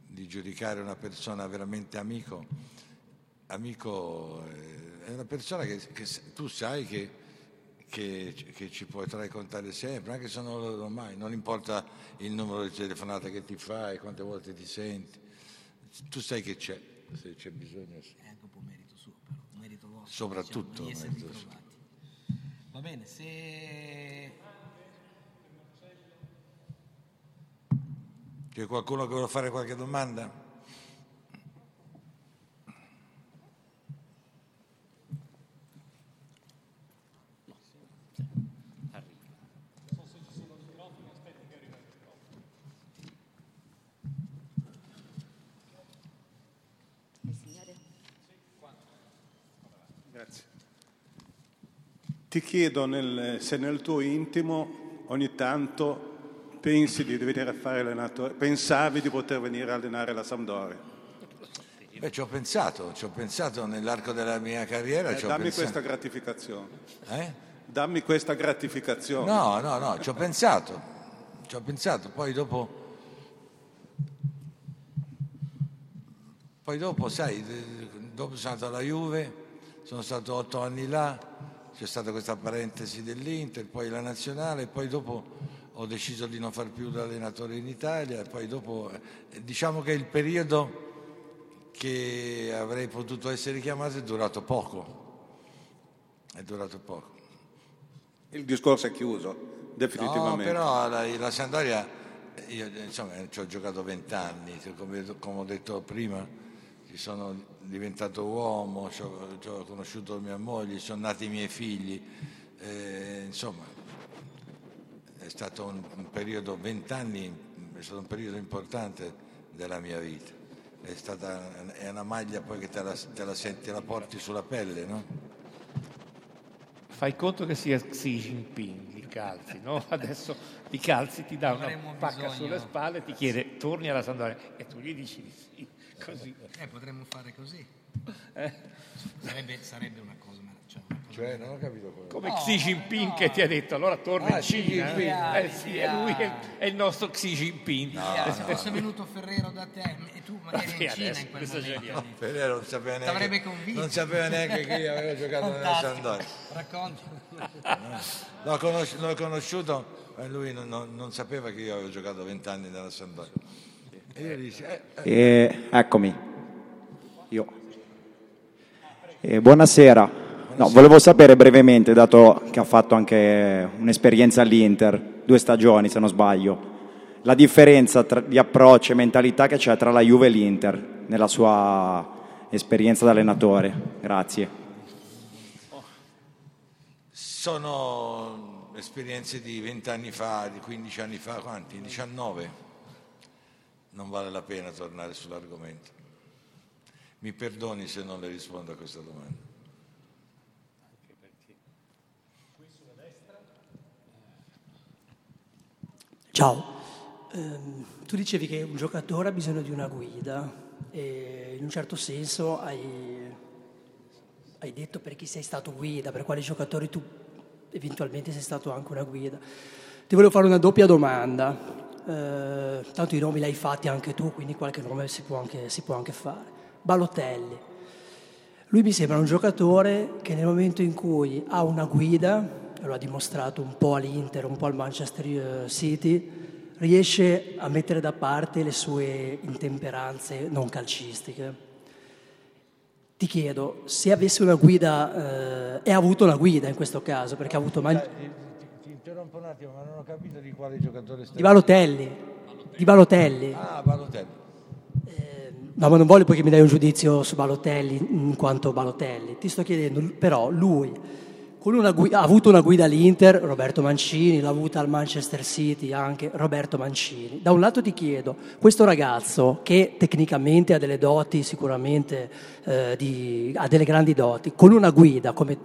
di, giudicare una persona veramente amico, amico è una persona che, che tu sai che che, che, ci potrai contare sempre, anche se non lo do mai, non importa il numero di telefonate che ti fai, quante volte ti senti, tu sai che c'è, se c'è bisogno. È anche un po' merito suo, però, merito vostro. Soprattutto. Diciamo, suo. Va bene, se... C'è qualcuno che vuole fare qualche domanda? Ti chiedo nel, se nel tuo intimo ogni tanto pensi di venire a fare allenatore, pensavi di poter venire a allenare la Sampdoria. Beh, ci ho pensato, ci ho pensato nell'arco della mia carriera. Eh, dammi pensato. questa gratificazione. Eh? Dammi questa gratificazione. No, no, no, ci ho pensato, ci ho pensato, poi dopo... Poi dopo, sai, dopo sono andato alla Juve, sono stato otto anni là, c'è stata questa parentesi dell'Inter, poi la nazionale, poi dopo ho deciso di non far più l'allenatore in Italia, poi dopo eh, diciamo che il periodo che avrei potuto essere chiamato è durato poco, è durato poco. Il discorso è chiuso, definitivamente. No, però la, la Sandoria, io insomma ci ho giocato vent'anni, come, come ho detto prima, ci sono diventato uomo, ho, conosciuto mia moglie, sono nati i miei figli, eh, insomma è stato un, un periodo, vent'anni, è stato un periodo importante della mia vita. È, stata, è una maglia poi che te la, te la senti, la porti sulla pelle, no? Fai conto che sia Xi Jinping, li calzi, no? [LAUGHS] Adesso ti calzi, ti dà una pacca sulle spalle, ti chiede torni alla Sandoria e tu gli dici di sì. Così. Eh, potremmo fare così. Eh? Sarebbe, sarebbe, una cosa, cioè una cosa Cioè, non ho capito come. Come Xi Jinping che ti ha detto, allora torna Ah, in Xi Cina. Jinping. Eh sì, è lui è, è il nostro Xi Jinping. Via, se fosse venuto Ferrero da te e tu magari in Cina adesso, in quel questo momento. geniale. [LAUGHS] Ferrero non sapeva neanche, convinto. non sapeva neanche che io avevo giocato nella. Sampdoria. Racconti. [LAUGHS] L'ho, conosci- l'ho conosciuto e lui non, non- non sapeva che io avevo giocato vent'anni nella Sampdoria. Eh, eh, eccomi, io. E buonasera. No, volevo sapere brevemente, dato che ha fatto anche un'esperienza all'Inter, due stagioni se non sbaglio, la differenza tra- di approccio e mentalità che c'è tra la Juve e l'Inter nella sua esperienza da allenatore. Grazie. sono esperienze di vent'anni fa, di 15 anni fa, quanti? 19. Non vale la pena tornare sull'argomento. Mi perdoni se non le rispondo a questa domanda. Ciao, Ehm, tu dicevi che un giocatore ha bisogno di una guida e in un certo senso hai, hai detto per chi sei stato guida, per quali giocatori tu eventualmente sei stato anche una guida. Ti volevo fare una doppia domanda, Eh, tanto i nomi li hai fatti anche tu, quindi qualche nome si può anche, si può anche fare. Balotelli. Lui mi sembra un giocatore che nel momento in cui ha una guida, lo ha dimostrato un po' all'Inter, un po' al Manchester eh, City, riesce a mettere da parte le sue intemperanze non calcistiche. Ti chiedo, se avesse una guida, eh, e ha avuto una guida in questo caso, perché ha avuto Man- Ti, ti interrompo un attimo, ma non ho capito di quale giocatore stai di Balotelli, di Balotelli. Ah, Balotelli. No, ma non voglio poi che mi dai un giudizio su Balotelli in quanto Balotelli. Ti sto chiedendo, però, lui con una gui- ha avuto una guida all'Inter, Roberto Mancini, l'ha avuta al Manchester City anche Roberto Mancini. Da un lato ti chiedo, questo ragazzo che tecnicamente ha delle doti, sicuramente eh, di- ha delle grandi doti, con una guida come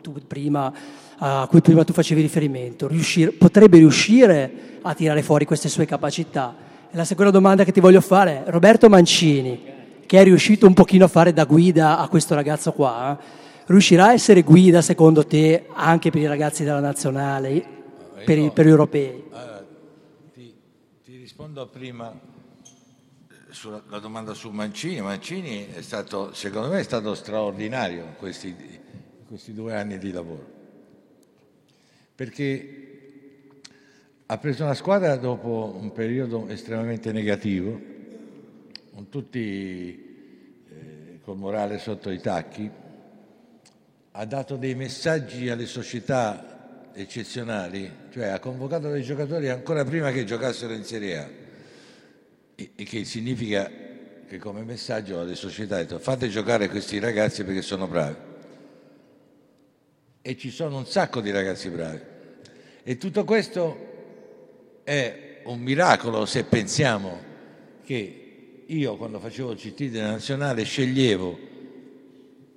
tu prima, a cui prima tu facevi riferimento, riuscire- potrebbe riuscire a tirare fuori queste sue capacità? E la seconda domanda che ti voglio fare è, Roberto Mancini, che è riuscito un pochino a fare da guida a questo ragazzo qua, riuscirà a essere guida secondo te anche per i ragazzi della nazionale, per, i, per gli europei? Allora, ti, ti rispondo prima eh, sulla la domanda su Mancini. Mancini è stato, secondo me, è stato straordinario in questi, questi due anni di lavoro. Perché ha preso una squadra dopo un periodo estremamente negativo, con tutti eh, col morale sotto i tacchi, ha dato dei messaggi alle società eccezionali, cioè ha convocato dei giocatori ancora prima che giocassero in Serie A, e, e che significa che come messaggio alle società ha detto fate giocare questi ragazzi perché sono bravi. E ci sono un sacco di ragazzi bravi. E tutto questo è un miracolo se pensiamo che io quando facevo il CT della nazionale sceglievo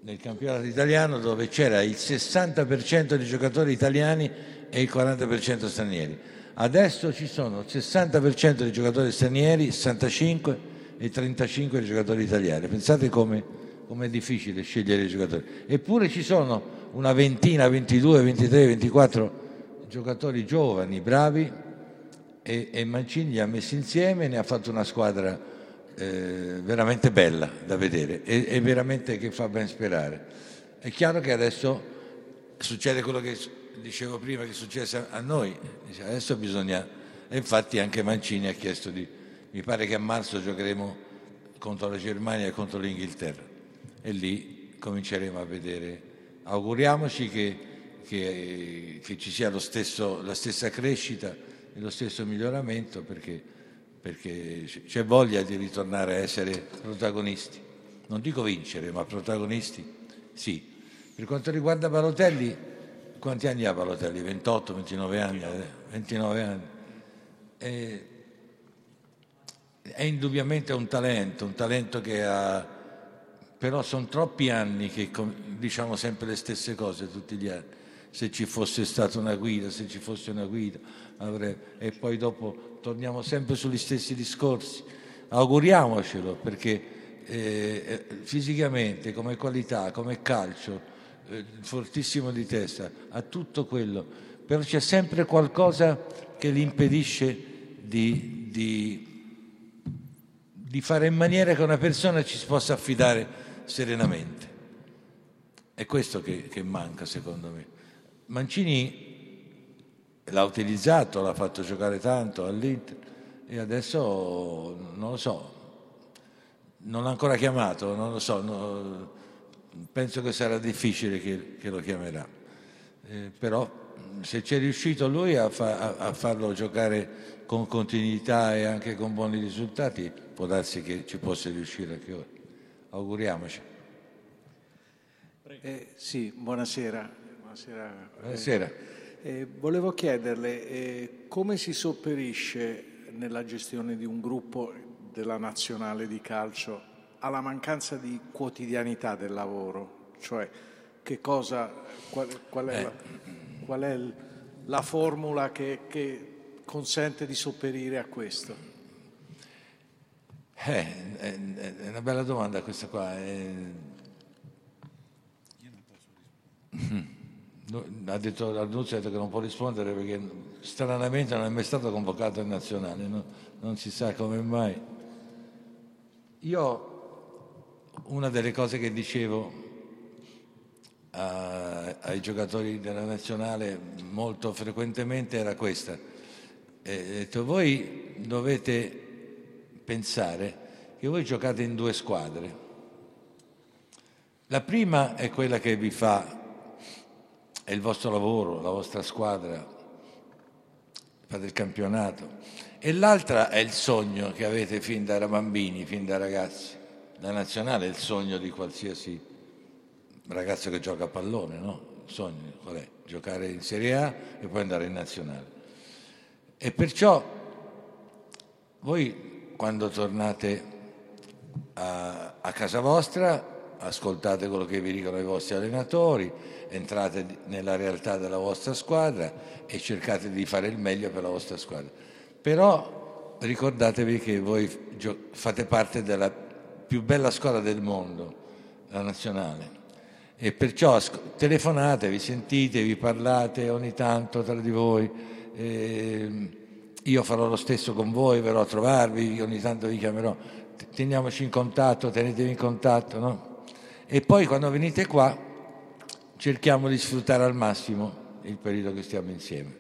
nel campionato italiano dove c'era il 60% di giocatori italiani e il 40% stranieri. Adesso ci sono il 60% di giocatori stranieri, 65 e 35 di giocatori italiani. Pensate come è difficile scegliere i giocatori. Eppure ci sono una ventina, 22, 23, 24 giocatori giovani, bravi e, e Mancini li ha messi insieme e ne ha fatto una squadra eh, veramente bella da vedere e, e veramente che fa ben sperare. È chiaro che adesso succede quello che dicevo prima che è successo a noi, adesso bisogna, e infatti anche Mancini ha chiesto di, mi pare che a marzo giocheremo contro la Germania e contro l'Inghilterra e lì cominceremo a vedere, auguriamoci che, che, che ci sia stesso, la stessa crescita e lo stesso miglioramento perché perché c'è voglia di ritornare a essere protagonisti. Non dico vincere, ma protagonisti sì. Per quanto riguarda Balotelli, quanti anni ha Balotelli? 28, 29 anni? 29 anni. E è indubbiamente un talento, un talento che ha... però sono troppi anni che diciamo sempre le stesse cose tutti gli anni. Se ci fosse stata una guida, se ci fosse una guida, avrei... e poi dopo torniamo sempre sugli stessi discorsi. Auguriamocelo perché eh, fisicamente, come qualità, come calcio, eh, fortissimo di testa, ha tutto quello, però c'è sempre qualcosa che gli impedisce di, di, di fare in maniera che una persona ci possa affidare serenamente. È questo che, che manca secondo me. Mancini l'ha utilizzato, l'ha fatto giocare tanto all'Inter e adesso non lo so, non l'ha ancora chiamato, non lo so, no, penso che sarà difficile che, che lo chiamerà. Eh, però se c'è riuscito lui a, fa, a, farlo giocare con continuità e anche con buoni risultati, può darsi che ci possa riuscire anche ora. Auguriamoci. Eh, sì, buonasera. Buonasera. buonasera. Eh, volevo chiederle eh, come si sopperisce nella gestione di un gruppo della nazionale di calcio alla mancanza di quotidianità del lavoro, cioè che cosa, qual, qual, è, la, qual è, la, formula che, che, consente di sopperire a questo? Eh, è, una bella domanda questa qua. È... Ha detto Arnuzzi ha detto che non può rispondere perché stranamente non è mai stato convocato in nazionale, no? non si sa come mai. Io una delle cose che dicevo a, ai giocatori della nazionale molto frequentemente era questa. E, detto, voi dovete pensare che voi giocate in due squadre. La prima è quella che vi fa, è il vostro lavoro, la vostra squadra, fate il campionato, e l'altra è il sogno che avete fin da bambini, fin da ragazzi la nazionale è il sogno di qualsiasi ragazzo che gioca a pallone, no? Il sogno qual è? Giocare in Serie A e poi andare in nazionale. E perciò voi quando tornate a, a casa vostra ascoltate quello che vi dicono i vostri allenatori, entrate nella realtà della vostra squadra e cercate di fare il meglio per la vostra squadra. Però ricordatevi che voi fate parte della più bella squadra del mondo, la nazionale. E perciò telefonate, vi sentite, parlate ogni tanto tra di voi. Eh, io farò lo stesso con voi, verrò a trovarvi, ogni tanto vi chiamerò. Teniamoci in contatto, tenetevi in contatto, no? E poi quando venite qua cerchiamo di sfruttare al massimo il periodo che stiamo insieme.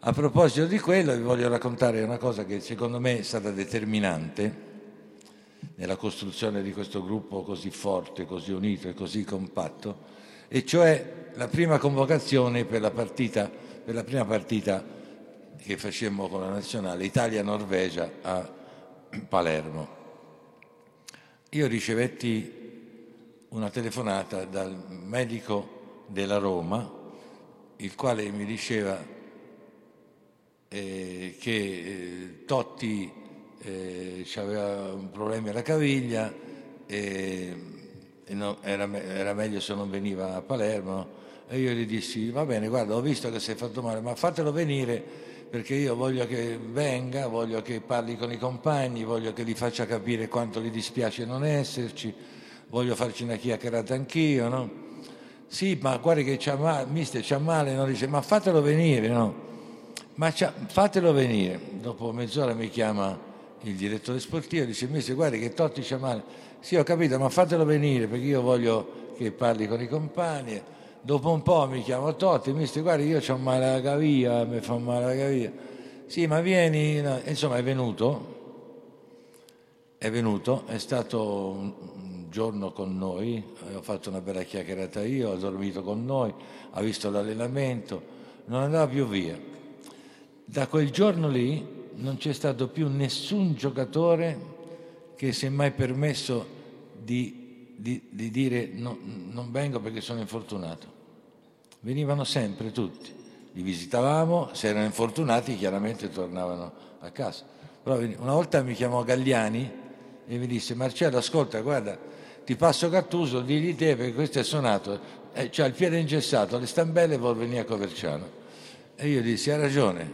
A proposito di quello vi voglio raccontare una cosa che secondo me è stata determinante nella costruzione di questo gruppo così forte, così unito e così compatto, e cioè la prima convocazione per la, partita, per la prima partita che facemmo con la nazionale Italia-Norvegia a Palermo. Io ricevetti una telefonata dal medico della Roma, il quale mi diceva eh, che eh, Totti eh, aveva un problema alla caviglia e, e no, era, era, meglio se non veniva a Palermo e io gli dissi va bene guarda ho visto che sei fatto male ma fatelo venire perché io voglio che venga, voglio che parli con i compagni, voglio che gli faccia capire quanto gli dispiace non esserci, voglio farci una chiacchierata anch'io, no? Sì, ma guardi che c'ha male, mister c'ha male, no? Dice, ma fatelo venire, no? Ma fatelo venire. Dopo mezz'ora mi chiama il direttore sportivo dice Mister guardi che Totti c'ha male sì ho capito ma fatelo venire perché io voglio che parli con i compagni dopo un po' mi chiamo Totti Mister guardi io ho male alla caviglia mi fa male la caviglia sì ma vieni no. insomma è venuto è venuto è stato un giorno con noi ho fatto una bella chiacchierata io ha dormito con noi ha visto l'allenamento non andava più via da quel giorno lì non c'è stato più nessun giocatore che si è mai permesso di, di, di dire no, non vengo perché sono infortunato. Venivano sempre tutti, li visitavamo, se erano infortunati chiaramente tornavano a casa. Però una volta mi chiamò Gagliani e mi disse Marcello ascolta guarda ti passo Cattuso, digli te perché questo è suonato, eh, c'ha il piede ingessato, le stambelle vuol venire a Coverciano. E io dissi ha ragione,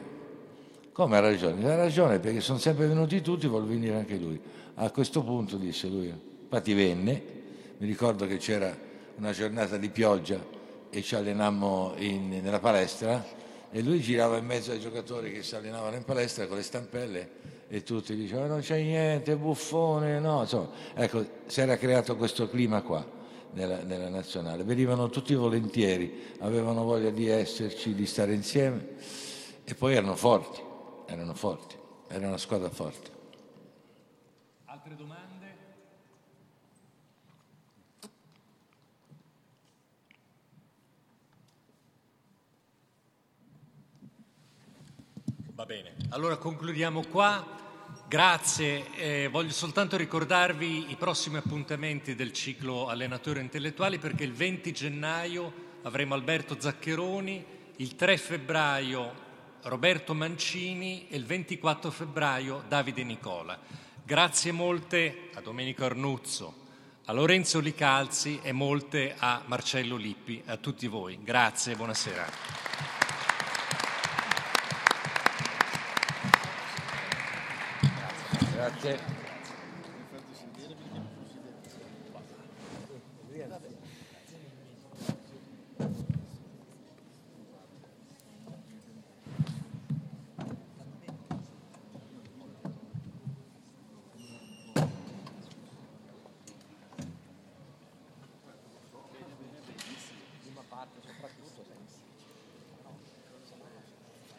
come ha ragione? Ha ragione perché sono sempre venuti tutti, vuol venire anche lui. A questo punto disse lui, infatti venne, mi ricordo che c'era una giornata di pioggia e ci allenammo in, nella palestra e lui girava in mezzo ai giocatori che si allenavano in palestra con le stampelle e tutti dicevano non c'è niente, buffone, no, insomma, ecco, si era creato questo clima qua nella, nella nazionale, venivano tutti volentieri, avevano voglia di esserci, di stare insieme e poi erano forti, erano forti, era una squadra forte. Altre domande? Va bene, allora concludiamo qua. Grazie, eh, voglio soltanto ricordarvi i prossimi appuntamenti del ciclo allenatori intellettuali perché il 20 gennaio avremo Alberto Zaccheroni, il 3 febbraio Roberto Mancini e il 24 febbraio Davide Nicola. Grazie molte a Domenico Arnuzzo, a Lorenzo Licalzi e molte a Marcello Lippi, a tutti voi. Grazie e buonasera. Grazie.